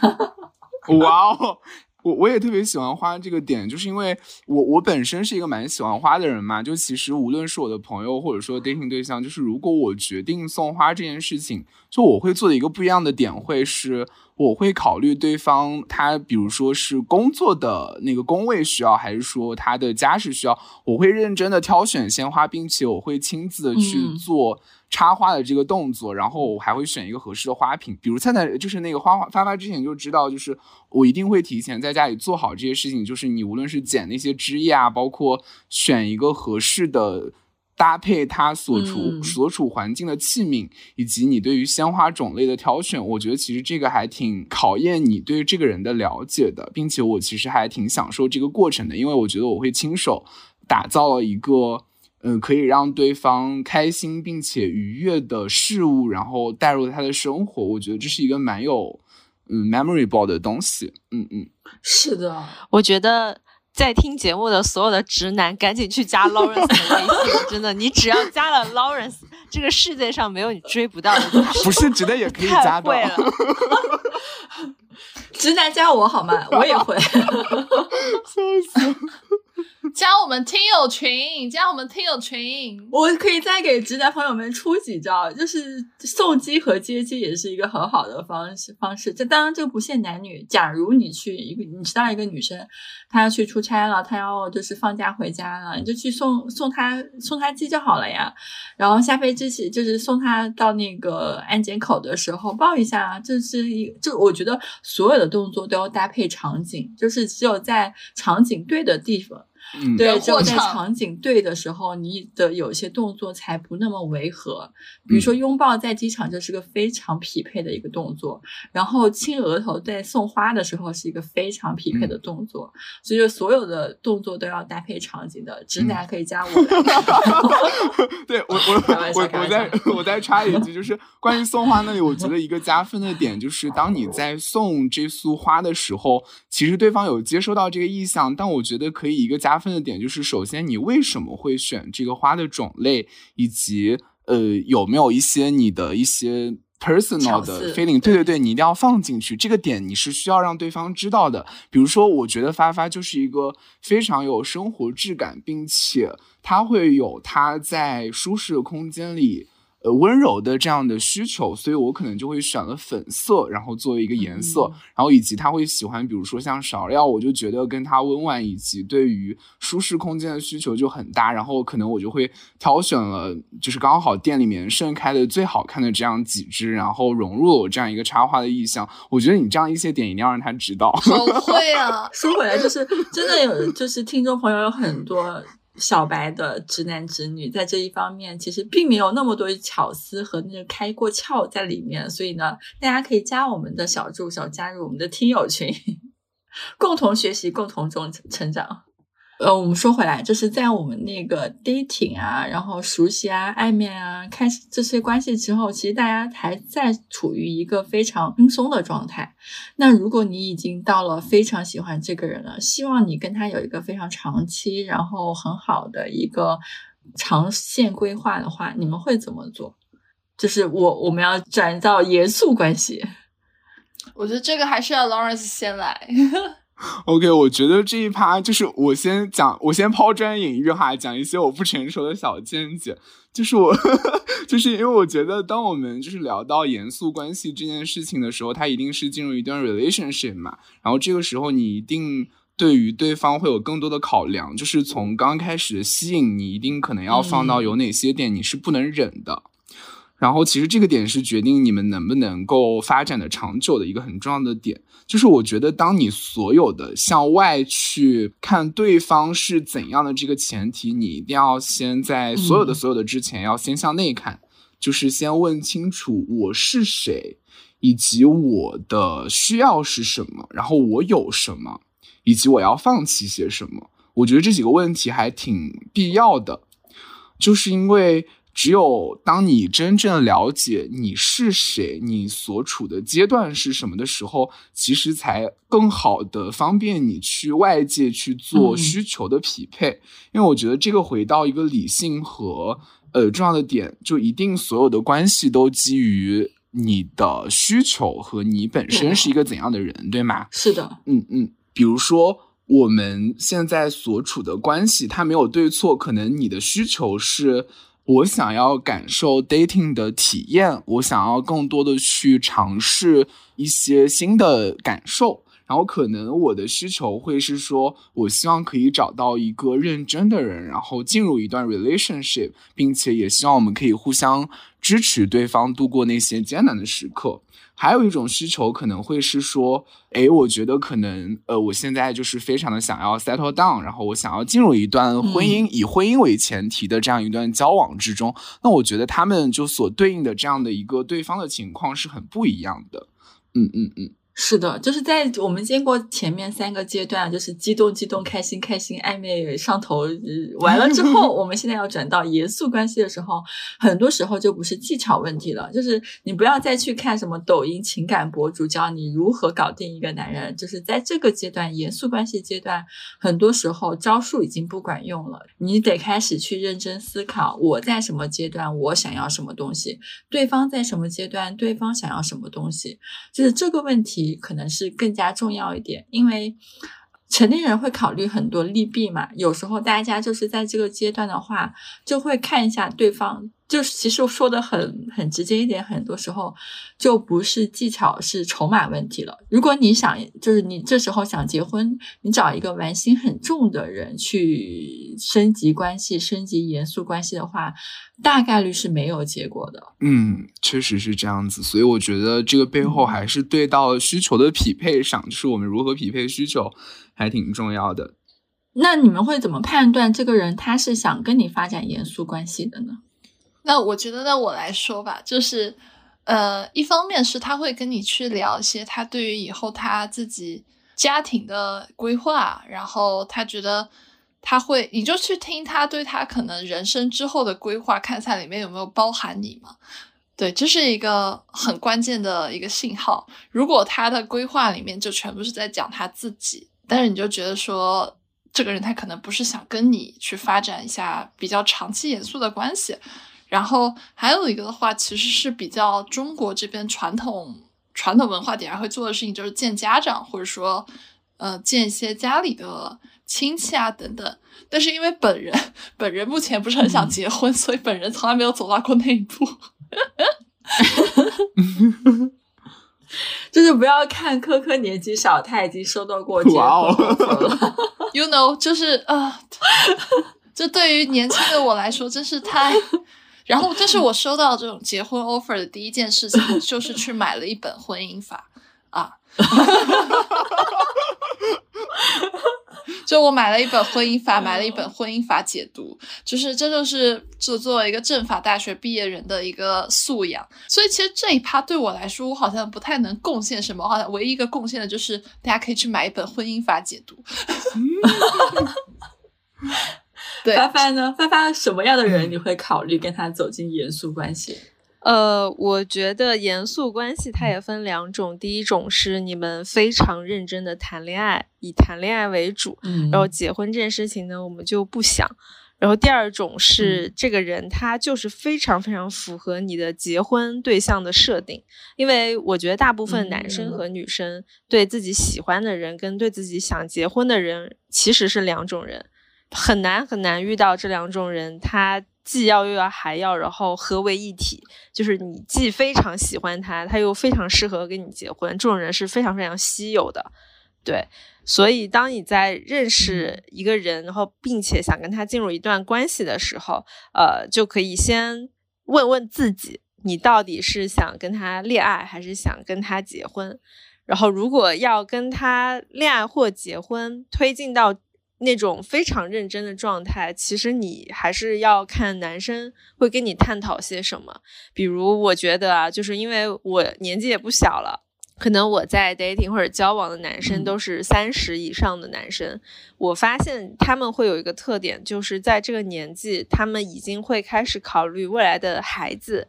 哇哦！我我也特别喜欢花这个点，就是因为我我本身是一个蛮喜欢花的人嘛。就其实无论是我的朋友或者说 dating 对象，就是如果我决定送花这件事情，就我会做的一个不一样的点会是，我会考虑对方他比如说是工作的那个工位需要，还是说他的家是需要，我会认真的挑选鲜花，并且我会亲自的去做。插花的这个动作，然后我还会选一个合适的花瓶，比如灿灿就是那个花花发发之前就知道，就是我一定会提前在家里做好这些事情，就是你无论是剪那些枝叶啊，包括选一个合适的搭配它所处所处环境的器皿，以及你对于鲜花种类的挑选，我觉得其实这个还挺考验你对这个人的了解的，并且我其实还挺享受这个过程的，因为我觉得我会亲手打造了一个。嗯，可以让对方开心并且愉悦的事物，然后带入他的生活，我觉得这是一个蛮有嗯 memorable 的东西。嗯嗯，是的，我觉得在听节目的所有的直男，赶紧去加 Lawrence 的微信！真的，你只要加了 Lawrence，这个世界上没有你追不到的东西。不是直男也可以加的。直男加我好吗？我也会。笑死！加我们听友群，加我们听友群。我可以再给直男朋友们出几招，就是送机和接机也是一个很好的方式方式。这当然这个不限男女。假如你去一个，你知道一个女生，她要去出差了，她要就是放假回家了，你就去送送她送她机就好了呀。然后下飞机前就是送她到那个安检口的时候抱一下，这是一就我觉得所有的动作都要搭配场景，就是只有在场景对的地方。对，只有在场景对的时候，你的有些动作才不那么违和。比如说拥抱，在机场就是个非常匹配的一个动作。然后亲额头，在送花的时候是一个非常匹配的动作。所以所有的动作都要搭配场景的。直男可以加我。对我，我 我我再我再插一句，就是关于送花那里，我觉得一个加分的点就是，当你在送这束花的时候，其实对方有接收到这个意向，但我觉得可以一个加。分的点就是，首先你为什么会选这个花的种类，以及呃有没有一些你的一些 personal 的 feeling？对对对，你一定要放进去。这个点你是需要让对方知道的。比如说，我觉得发发就是一个非常有生活质感，并且他会有他在舒适的空间里。呃，温柔的这样的需求，所以我可能就会选了粉色，然后作为一个颜色，然后以及他会喜欢，比如说像芍药，我就觉得跟他温婉以及对于舒适空间的需求就很搭，然后可能我就会挑选了，就是刚好店里面盛开的最好看的这样几支，然后融入了我这样一个插花的意向。我觉得你这样一些点一定要让他知道。好会啊！说回来，就是真的有，就是听众朋友有很多。小白的直男直女在这一方面其实并没有那么多巧思和那个开过窍在里面，所以呢，大家可以加我们的小助手，加入我们的听友群，共同学习，共同中成长。呃，我们说回来，就是在我们那个 dating 啊，然后熟悉啊、暧昧啊，开始这些关系之后，其实大家还在处于一个非常轻松的状态。那如果你已经到了非常喜欢这个人了，希望你跟他有一个非常长期，然后很好的一个长线规划的话，你们会怎么做？就是我我们要转到严肃关系。我觉得这个还是要 Lawrence 先来。OK，我觉得这一趴就是我先讲，我先抛砖引玉哈，讲一些我不成熟的小见解。就是我，就是因为我觉得，当我们就是聊到严肃关系这件事情的时候，它一定是进入一段 relationship 嘛。然后这个时候，你一定对于对方会有更多的考量，就是从刚开始的吸引，你一定可能要放到有哪些点你是不能忍的。然后，其实这个点是决定你们能不能够发展的长久的一个很重要的点。就是我觉得，当你所有的向外去看对方是怎样的这个前提，你一定要先在所有的所有的之前，要先向内看，就是先问清楚我是谁，以及我的需要是什么，然后我有什么，以及我要放弃些什么。我觉得这几个问题还挺必要的，就是因为。只有当你真正了解你是谁，你所处的阶段是什么的时候，其实才更好的方便你去外界去做需求的匹配。因为我觉得这个回到一个理性和呃重要的点，就一定所有的关系都基于你的需求和你本身是一个怎样的人，对吗？是的，嗯嗯。比如说我们现在所处的关系，它没有对错，可能你的需求是。我想要感受 dating 的体验，我想要更多的去尝试一些新的感受，然后可能我的需求会是说，我希望可以找到一个认真的人，然后进入一段 relationship，并且也希望我们可以互相支持对方度过那些艰难的时刻。还有一种需求可能会是说，哎，我觉得可能，呃，我现在就是非常的想要 settle down，然后我想要进入一段婚姻，以婚姻为前提的这样一段交往之中。那我觉得他们就所对应的这样的一个对方的情况是很不一样的。嗯嗯嗯。是的，就是在我们经过前面三个阶段，就是激动、激动、开心、开心、暧昧、上头，完了之后，我们现在要转到严肃关系的时候，很多时候就不是技巧问题了，就是你不要再去看什么抖音情感博主教你如何搞定一个男人，就是在这个阶段，严肃关系阶段，很多时候招数已经不管用了，你得开始去认真思考，我在什么阶段，我想要什么东西，对方在什么阶段，对方想要什么东西，就是这个问题。可能是更加重要一点，因为成年人会考虑很多利弊嘛。有时候大家就是在这个阶段的话，就会看一下对方。就是其实说的很很直接一点，很多时候就不是技巧，是筹码问题了。如果你想，就是你这时候想结婚，你找一个玩心很重的人去升级关系、升级严肃关系的话，大概率是没有结果的。嗯，确实是这样子。所以我觉得这个背后还是对到需求的匹配上，就是我们如何匹配需求，还挺重要的。那你们会怎么判断这个人他是想跟你发展严肃关系的呢？那我觉得，那我来说吧，就是，呃，一方面是他会跟你去聊一些他对于以后他自己家庭的规划，然后他觉得他会，你就去听他对他可能人生之后的规划，看一下里面有没有包含你嘛。对，这是一个很关键的一个信号。如果他的规划里面就全部是在讲他自己，但是你就觉得说，这个人他可能不是想跟你去发展一下比较长期严肃的关系。然后还有一个的话，其实是比较中国这边传统传统文化底下会做的事情，就是见家长，或者说，呃，见一些家里的亲戚啊等等。但是因为本人本人目前不是很想结婚，所以本人从来没有走到过那一步。就是不要看科科年纪小，他已经收到过结婚了。You know，就是啊，这对于年轻的我来说，真是太……然后，这是我收到这种结婚 offer 的第一件事情，就是去买了一本婚姻法啊，就我买了一本婚姻法，买了一本婚姻法解读，就是这就是就作为一个政法大学毕业人的一个素养。所以其实这一趴对我来说，我好像不太能贡献什么，好像唯一一个贡献的就是大家可以去买一本婚姻法解读。发发呢？发发什么样的人你会考虑跟他走进严肃关系？呃，我觉得严肃关系它也分两种，第一种是你们非常认真的谈恋爱，以谈恋爱为主，然后结婚这件事情呢，我们就不想。然后第二种是这个人他就是非常非常符合你的结婚对象的设定，因为我觉得大部分男生和女生对自己喜欢的人跟对自己想结婚的人其实是两种人。很难很难遇到这两种人，他既要又要还要，然后合为一体，就是你既非常喜欢他，他又非常适合跟你结婚，这种人是非常非常稀有的。对，所以当你在认识一个人，然后并且想跟他进入一段关系的时候，呃，就可以先问问自己，你到底是想跟他恋爱，还是想跟他结婚？然后如果要跟他恋爱或结婚，推进到。那种非常认真的状态，其实你还是要看男生会跟你探讨些什么。比如，我觉得啊，就是因为我年纪也不小了，可能我在 dating 或者交往的男生都是三十以上的男生。我发现他们会有一个特点，就是在这个年纪，他们已经会开始考虑未来的孩子，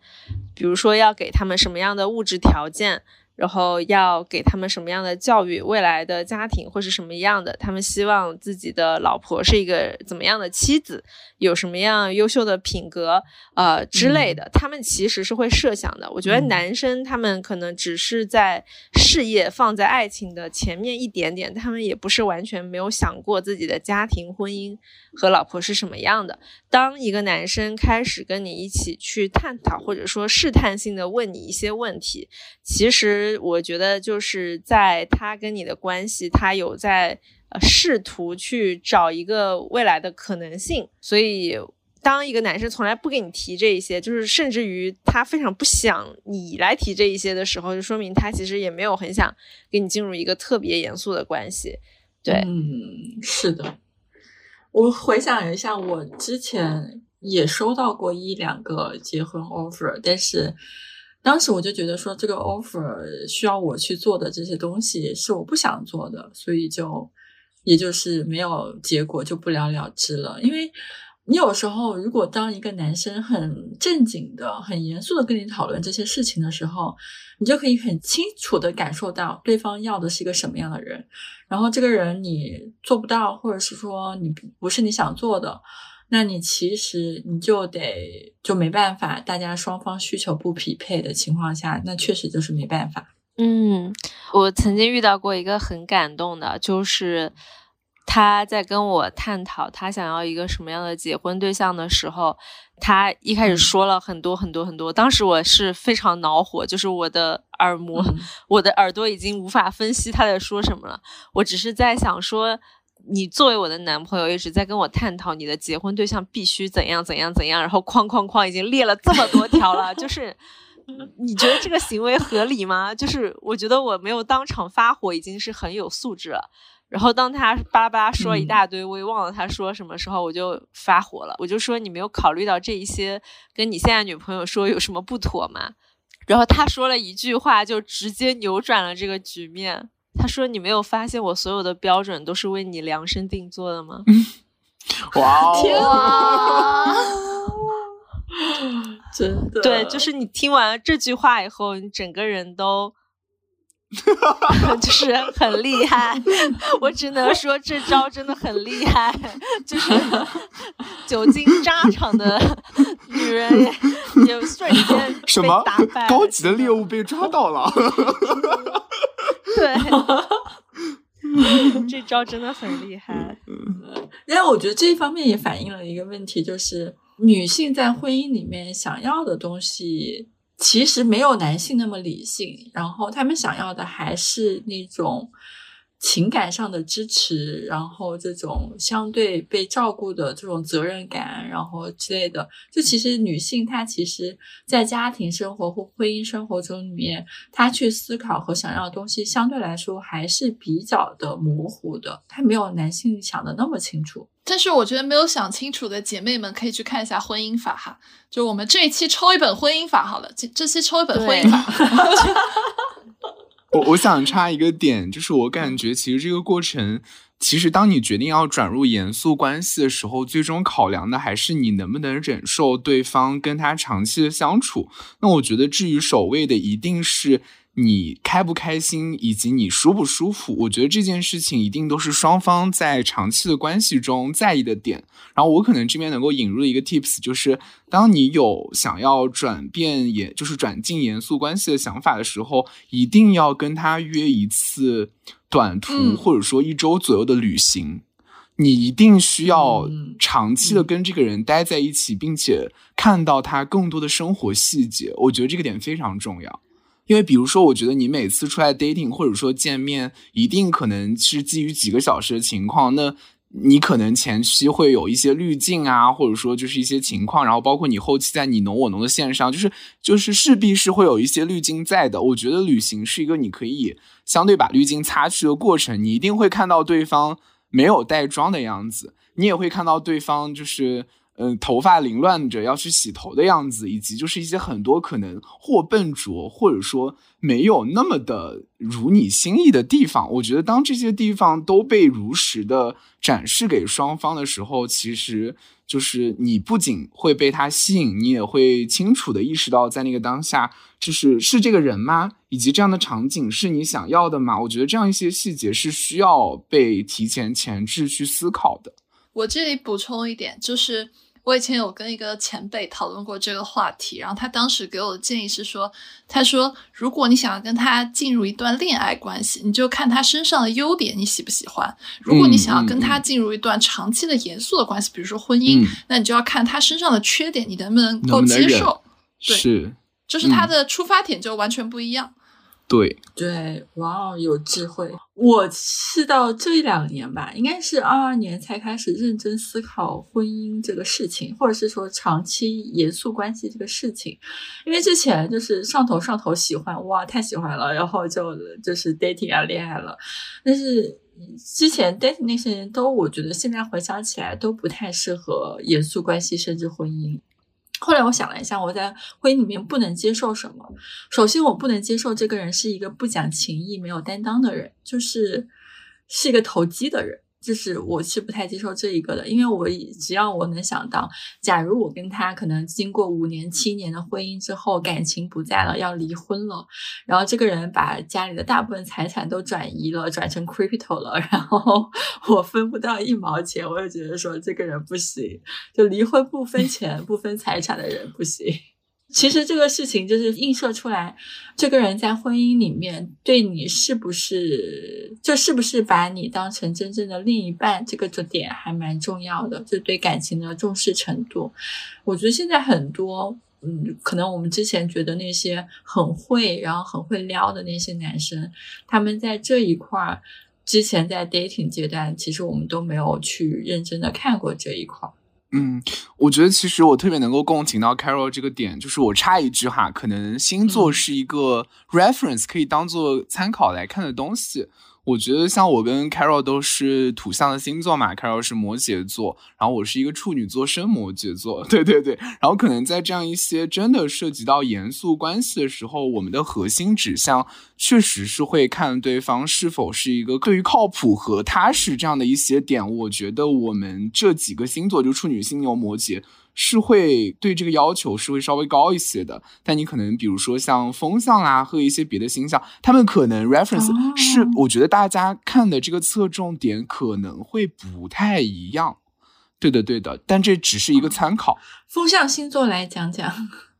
比如说要给他们什么样的物质条件。然后要给他们什么样的教育，未来的家庭会是什么样的？他们希望自己的老婆是一个怎么样的妻子，有什么样优秀的品格，呃之类的。他们其实是会设想的。我觉得男生他们可能只是在事业放在爱情的前面一点点，他们也不是完全没有想过自己的家庭婚姻和老婆是什么样的。当一个男生开始跟你一起去探讨，或者说试探性的问你一些问题，其实。我觉得就是在他跟你的关系，他有在呃试图去找一个未来的可能性。所以，当一个男生从来不给你提这一些，就是甚至于他非常不想你来提这一些的时候，就说明他其实也没有很想跟你进入一个特别严肃的关系。对，嗯，是的。我回想一下，我之前也收到过一两个结婚 offer，但是。当时我就觉得说，这个 offer 需要我去做的这些东西是我不想做的，所以就也就是没有结果，就不了了之了。因为你有时候，如果当一个男生很正经的、很严肃的跟你讨论这些事情的时候，你就可以很清楚的感受到对方要的是一个什么样的人，然后这个人你做不到，或者是说你不是你想做的。那你其实你就得就没办法，大家双方需求不匹配的情况下，那确实就是没办法。嗯，我曾经遇到过一个很感动的，就是他在跟我探讨他想要一个什么样的结婚对象的时候，他一开始说了很多很多很多，当时我是非常恼火，就是我的耳膜，我的耳朵已经无法分析他在说什么了，我只是在想说。你作为我的男朋友，一直在跟我探讨你的结婚对象必须怎样怎样怎样，然后哐哐哐已经列了这么多条了，就 是你觉得这个行为合理吗？就是我觉得我没有当场发火已经是很有素质了，然后当他巴拉巴拉说了一大堆，我也忘了他说什么时候，我就发火了，我就说你没有考虑到这一些跟你现在女朋友说有什么不妥吗？然后他说了一句话，就直接扭转了这个局面。他说：“你没有发现我所有的标准都是为你量身定做的吗？” 哇！天 啊！真的对，就是你听完这句话以后，你整个人都 就是很厉害。我只能说这招真的很厉害，就是久经沙场的女人也瞬间 什么高级的猎物被抓到了。对，这招真的很厉害。因为我觉得这一方面也反映了一个问题，就是女性在婚姻里面想要的东西，其实没有男性那么理性，然后他们想要的还是那种。情感上的支持，然后这种相对被照顾的这种责任感，然后之类的，就其实女性她其实，在家庭生活或婚姻生活中里面，她去思考和想要的东西，相对来说还是比较的模糊的，她没有男性想的那么清楚。但是我觉得没有想清楚的姐妹们可以去看一下婚姻法哈，就我们这一期抽一本婚姻法好了，这这期抽一本婚姻法。我我想插一个点，就是我感觉其实这个过程，其实当你决定要转入严肃关系的时候，最终考量的还是你能不能忍受对方跟他长期的相处。那我觉得，至于首位的，一定是。你开不开心，以及你舒不舒服，我觉得这件事情一定都是双方在长期的关系中在意的点。然后我可能这边能够引入的一个 tips 就是，当你有想要转变，也就是转进严肃关系的想法的时候，一定要跟他约一次短途或者说一周左右的旅行。你一定需要长期的跟这个人待在一起，并且看到他更多的生活细节。我觉得这个点非常重要。因为比如说，我觉得你每次出来 dating 或者说见面，一定可能是基于几个小时的情况。那你可能前期会有一些滤镜啊，或者说就是一些情况，然后包括你后期在你侬我侬的线上，就是就是势必是会有一些滤镜在的。我觉得旅行是一个你可以相对把滤镜擦去的过程，你一定会看到对方没有带妆的样子，你也会看到对方就是。嗯，头发凌乱着要去洗头的样子，以及就是一些很多可能或笨拙，或者说没有那么的如你心意的地方。我觉得当这些地方都被如实的展示给双方的时候，其实就是你不仅会被他吸引，你也会清楚的意识到，在那个当下，就是是这个人吗？以及这样的场景是你想要的吗？我觉得这样一些细节是需要被提前前置去思考的。我这里补充一点，就是。我以前有跟一个前辈讨论过这个话题，然后他当时给我的建议是说，他说如果你想要跟他进入一段恋爱关系，你就看他身上的优点，你喜不喜欢；如果你想要跟他进入一段长期的严肃的关系，比如说婚姻，那你就要看他身上的缺点，你能不能够接受？对，是，就是他的出发点就完全不一样。对对，哇哦，有智慧！我是到这两年吧，应该是二二年才开始认真思考婚姻这个事情，或者是说长期严肃关系这个事情。因为之前就是上头上头喜欢，哇，太喜欢了，然后就就是 dating 啊，恋爱了。但是之前 dating 那些人都，我觉得现在回想起来都不太适合严肃关系，甚至婚姻。后来我想了一下，我在婚姻里面不能接受什么？首先，我不能接受这个人是一个不讲情义、没有担当的人，就是是一个投机的人。就是我是不太接受这一个的，因为我只要我能想到，假如我跟他可能经过五年、七年的婚姻之后，感情不在了，要离婚了，然后这个人把家里的大部分财产都转移了，转成 crypto 了，然后我分不到一毛钱，我就觉得说这个人不行，就离婚不分钱、不分财产的人不行。其实这个事情就是映射出来，这个人在婚姻里面对你是不是，就是不是把你当成真正的另一半，这个这点还蛮重要的，就对感情的重视程度。我觉得现在很多，嗯，可能我们之前觉得那些很会，然后很会撩的那些男生，他们在这一块儿，之前在 dating 阶段，其实我们都没有去认真的看过这一块。嗯，我觉得其实我特别能够共情到 Carol 这个点，就是我插一句哈，可能星座是一个 reference，可以当做参考来看的东西。我觉得像我跟 Carol 都是土象的星座嘛，Carol 是摩羯座，然后我是一个处女座生摩羯座，对对对，然后可能在这样一些真的涉及到严肃关系的时候，我们的核心指向确实是会看对方是否是一个对于靠谱和踏实这样的一些点。我觉得我们这几个星座，就处女、金牛、摩羯。是会对这个要求是会稍微高一些的，但你可能比如说像风象啊和一些别的星象，他们可能 reference 是我觉得大家看的这个侧重点可能会不太一样。对的，对的，但这只是一个参考。风象星座来讲讲，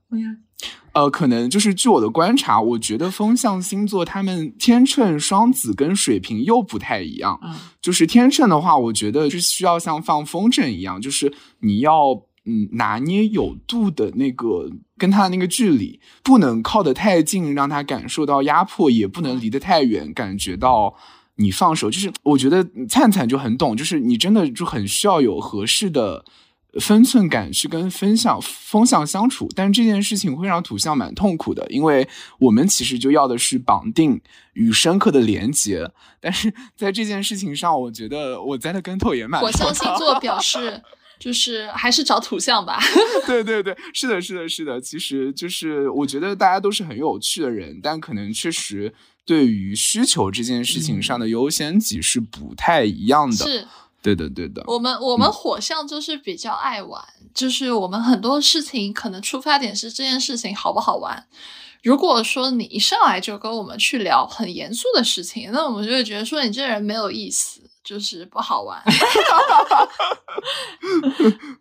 呃，可能就是据我的观察，我觉得风象星座他们天秤、双子跟水瓶又不太一样。嗯，就是天秤的话，我觉得是需要像放风筝一样，就是你要。嗯，拿捏有度的那个跟他的那个距离，不能靠得太近，让他感受到压迫；也不能离得太远，感觉到你放手。就是我觉得灿灿就很懂，就是你真的就很需要有合适的分寸感去跟风向风向相处。但是这件事情会让土象蛮痛苦的，因为我们其实就要的是绑定与深刻的连接。但是在这件事情上，我觉得我栽的跟头也蛮。火象星座表示。就是还是找土象吧。对对对，是的，是的，是的。其实就是我觉得大家都是很有趣的人，但可能确实对于需求这件事情上的优先级是不太一样的。是，对的，对的。我们我们火象就是比较爱玩，就是我们很多事情可能出发点是这件事情好不好玩。如果说你一上来就跟我们去聊很严肃的事情，那我们就会觉得说你这人没有意思。就是不好玩。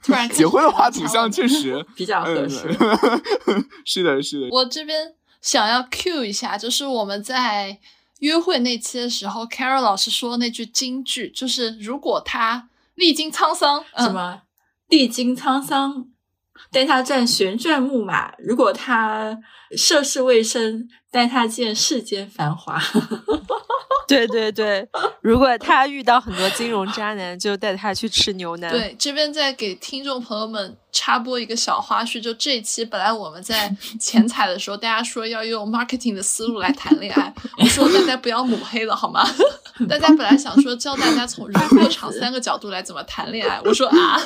突然结婚的话，土象确实 比较合适。是的，是的。我这边想要 cue 一下，就是我们在约会那期的时候，Carol 老师说那句金句，就是如果他历经沧桑，什么历经沧桑，带他转旋转木马；如果他涉世未深，带他见世间繁华。对对对，如果他遇到很多金融渣男，就带他去吃牛腩。对，这边再给听众朋友们插播一个小花絮，就这一期本来我们在 前彩的时候，大家说要用 marketing 的思路来谈恋爱，我说大家不要抹黑了好吗？大家本来想说教大家从人过场三个角度来怎么谈恋爱，我说啊。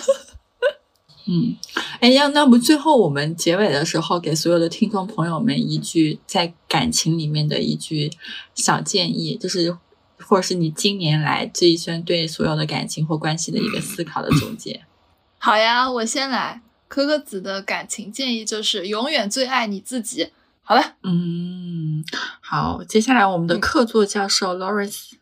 嗯，哎，要那不最后我们结尾的时候给所有的听众朋友们一句在感情里面的一句小建议，就是或者是你今年来这一生对所有的感情或关系的一个思考的总结。好呀，我先来。可可子的感情建议就是永远最爱你自己。好了，嗯，好，接下来我们的客座教授 Lawrence。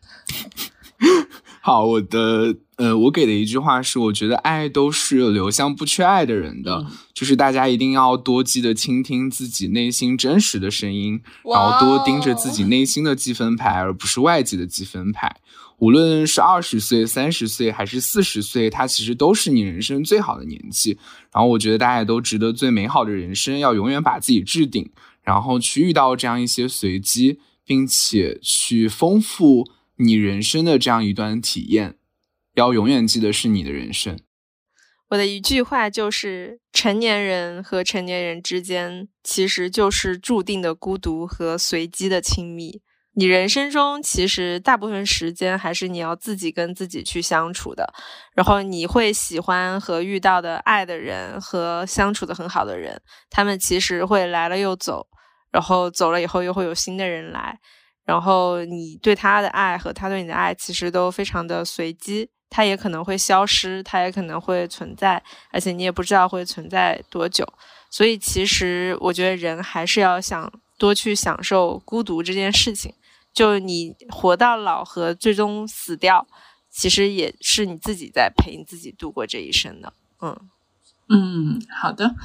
好，我的呃，我给的一句话是，我觉得爱都是流向不缺爱的人的，就是大家一定要多记得倾听自己内心真实的声音，然后多盯着自己内心的积分牌，而不是外界的积分牌。无论是二十岁、三十岁还是四十岁，它其实都是你人生最好的年纪。然后我觉得大家都值得最美好的人生，要永远把自己置顶，然后去遇到这样一些随机，并且去丰富。你人生的这样一段体验，要永远记得是你的人生。我的一句话就是：成年人和成年人之间，其实就是注定的孤独和随机的亲密。你人生中其实大部分时间还是你要自己跟自己去相处的，然后你会喜欢和遇到的爱的人和相处的很好的人，他们其实会来了又走，然后走了以后又会有新的人来，然后你对他的爱和他对你的爱其实都非常的随机，它也可能会消失，它也可能会存在，而且你也不知道会存在多久，所以其实我觉得人还是要想多去享受孤独这件事情。就你活到老和最终死掉，其实也是你自己在陪你自己度过这一生的。嗯嗯，好的。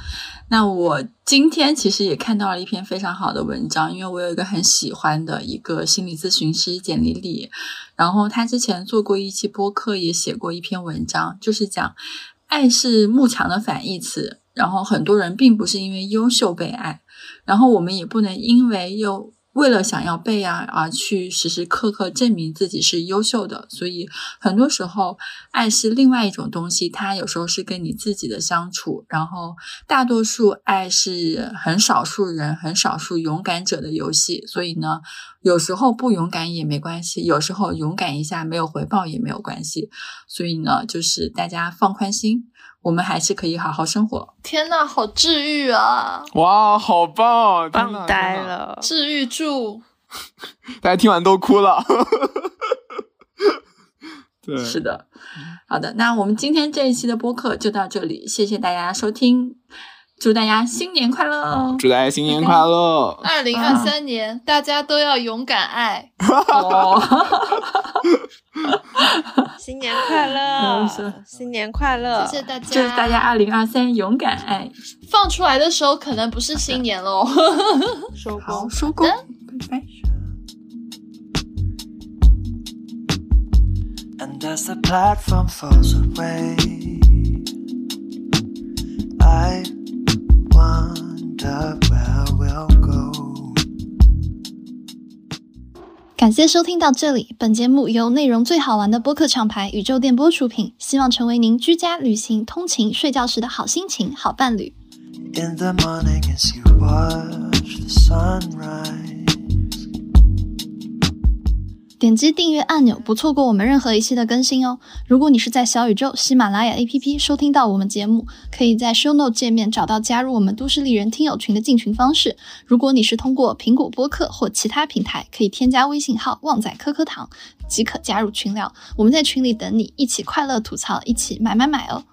那我今天其实也看到了一篇非常好的文章，因为我有一个很喜欢的一个心理咨询师简丽丽，然后他之前做过一期播客，也写过一篇文章，就是讲爱是慕强的反义词。然后很多人并不是因为优秀被爱，然后我们也不能因为又。为了想要被爱而去时时刻刻证明自己是优秀的，所以很多时候爱是另外一种东西，它有时候是跟你自己的相处，然后大多数爱是很少数人、很少数勇敢者的游戏。所以呢，有时候不勇敢也没关系，有时候勇敢一下没有回报也没有关系。所以呢，就是大家放宽心。我们还是可以好好生活。天呐，好治愈啊！哇，好棒，棒呆了，治愈住！大家听完都哭了。对，是的。好的，那我们今天这一期的播客就到这里，谢谢大家收听，祝大家新年快乐！祝大家新年快乐！二零二三年，大家都要勇敢爱。新年快乐！新年快乐！谢谢大家！祝大家二零二三勇敢爱。放出来的时候可能不是新年喽。收工，收工，拜拜。感谢收听到这里，本节目由内容最好玩的播客厂牌宇宙电波出品，希望成为您居家、旅行、通勤、睡觉时的好心情、好伴侣。In the morning as you watch the sunrise. 点击订阅按钮，不错过我们任何一期的更新哦。如果你是在小宇宙、喜马拉雅 APP 收听到我们节目，可以在 Show Note 界面找到加入我们都市丽人听友群的进群方式。如果你是通过苹果播客或其他平台，可以添加微信号“旺仔颗颗糖”即可加入群聊。我们在群里等你，一起快乐吐槽，一起买买买哦。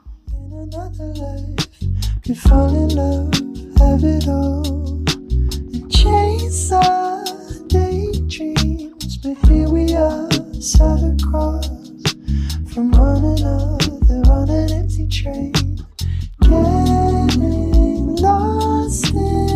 But here we are, sat across from one another on an empty train, getting lost in.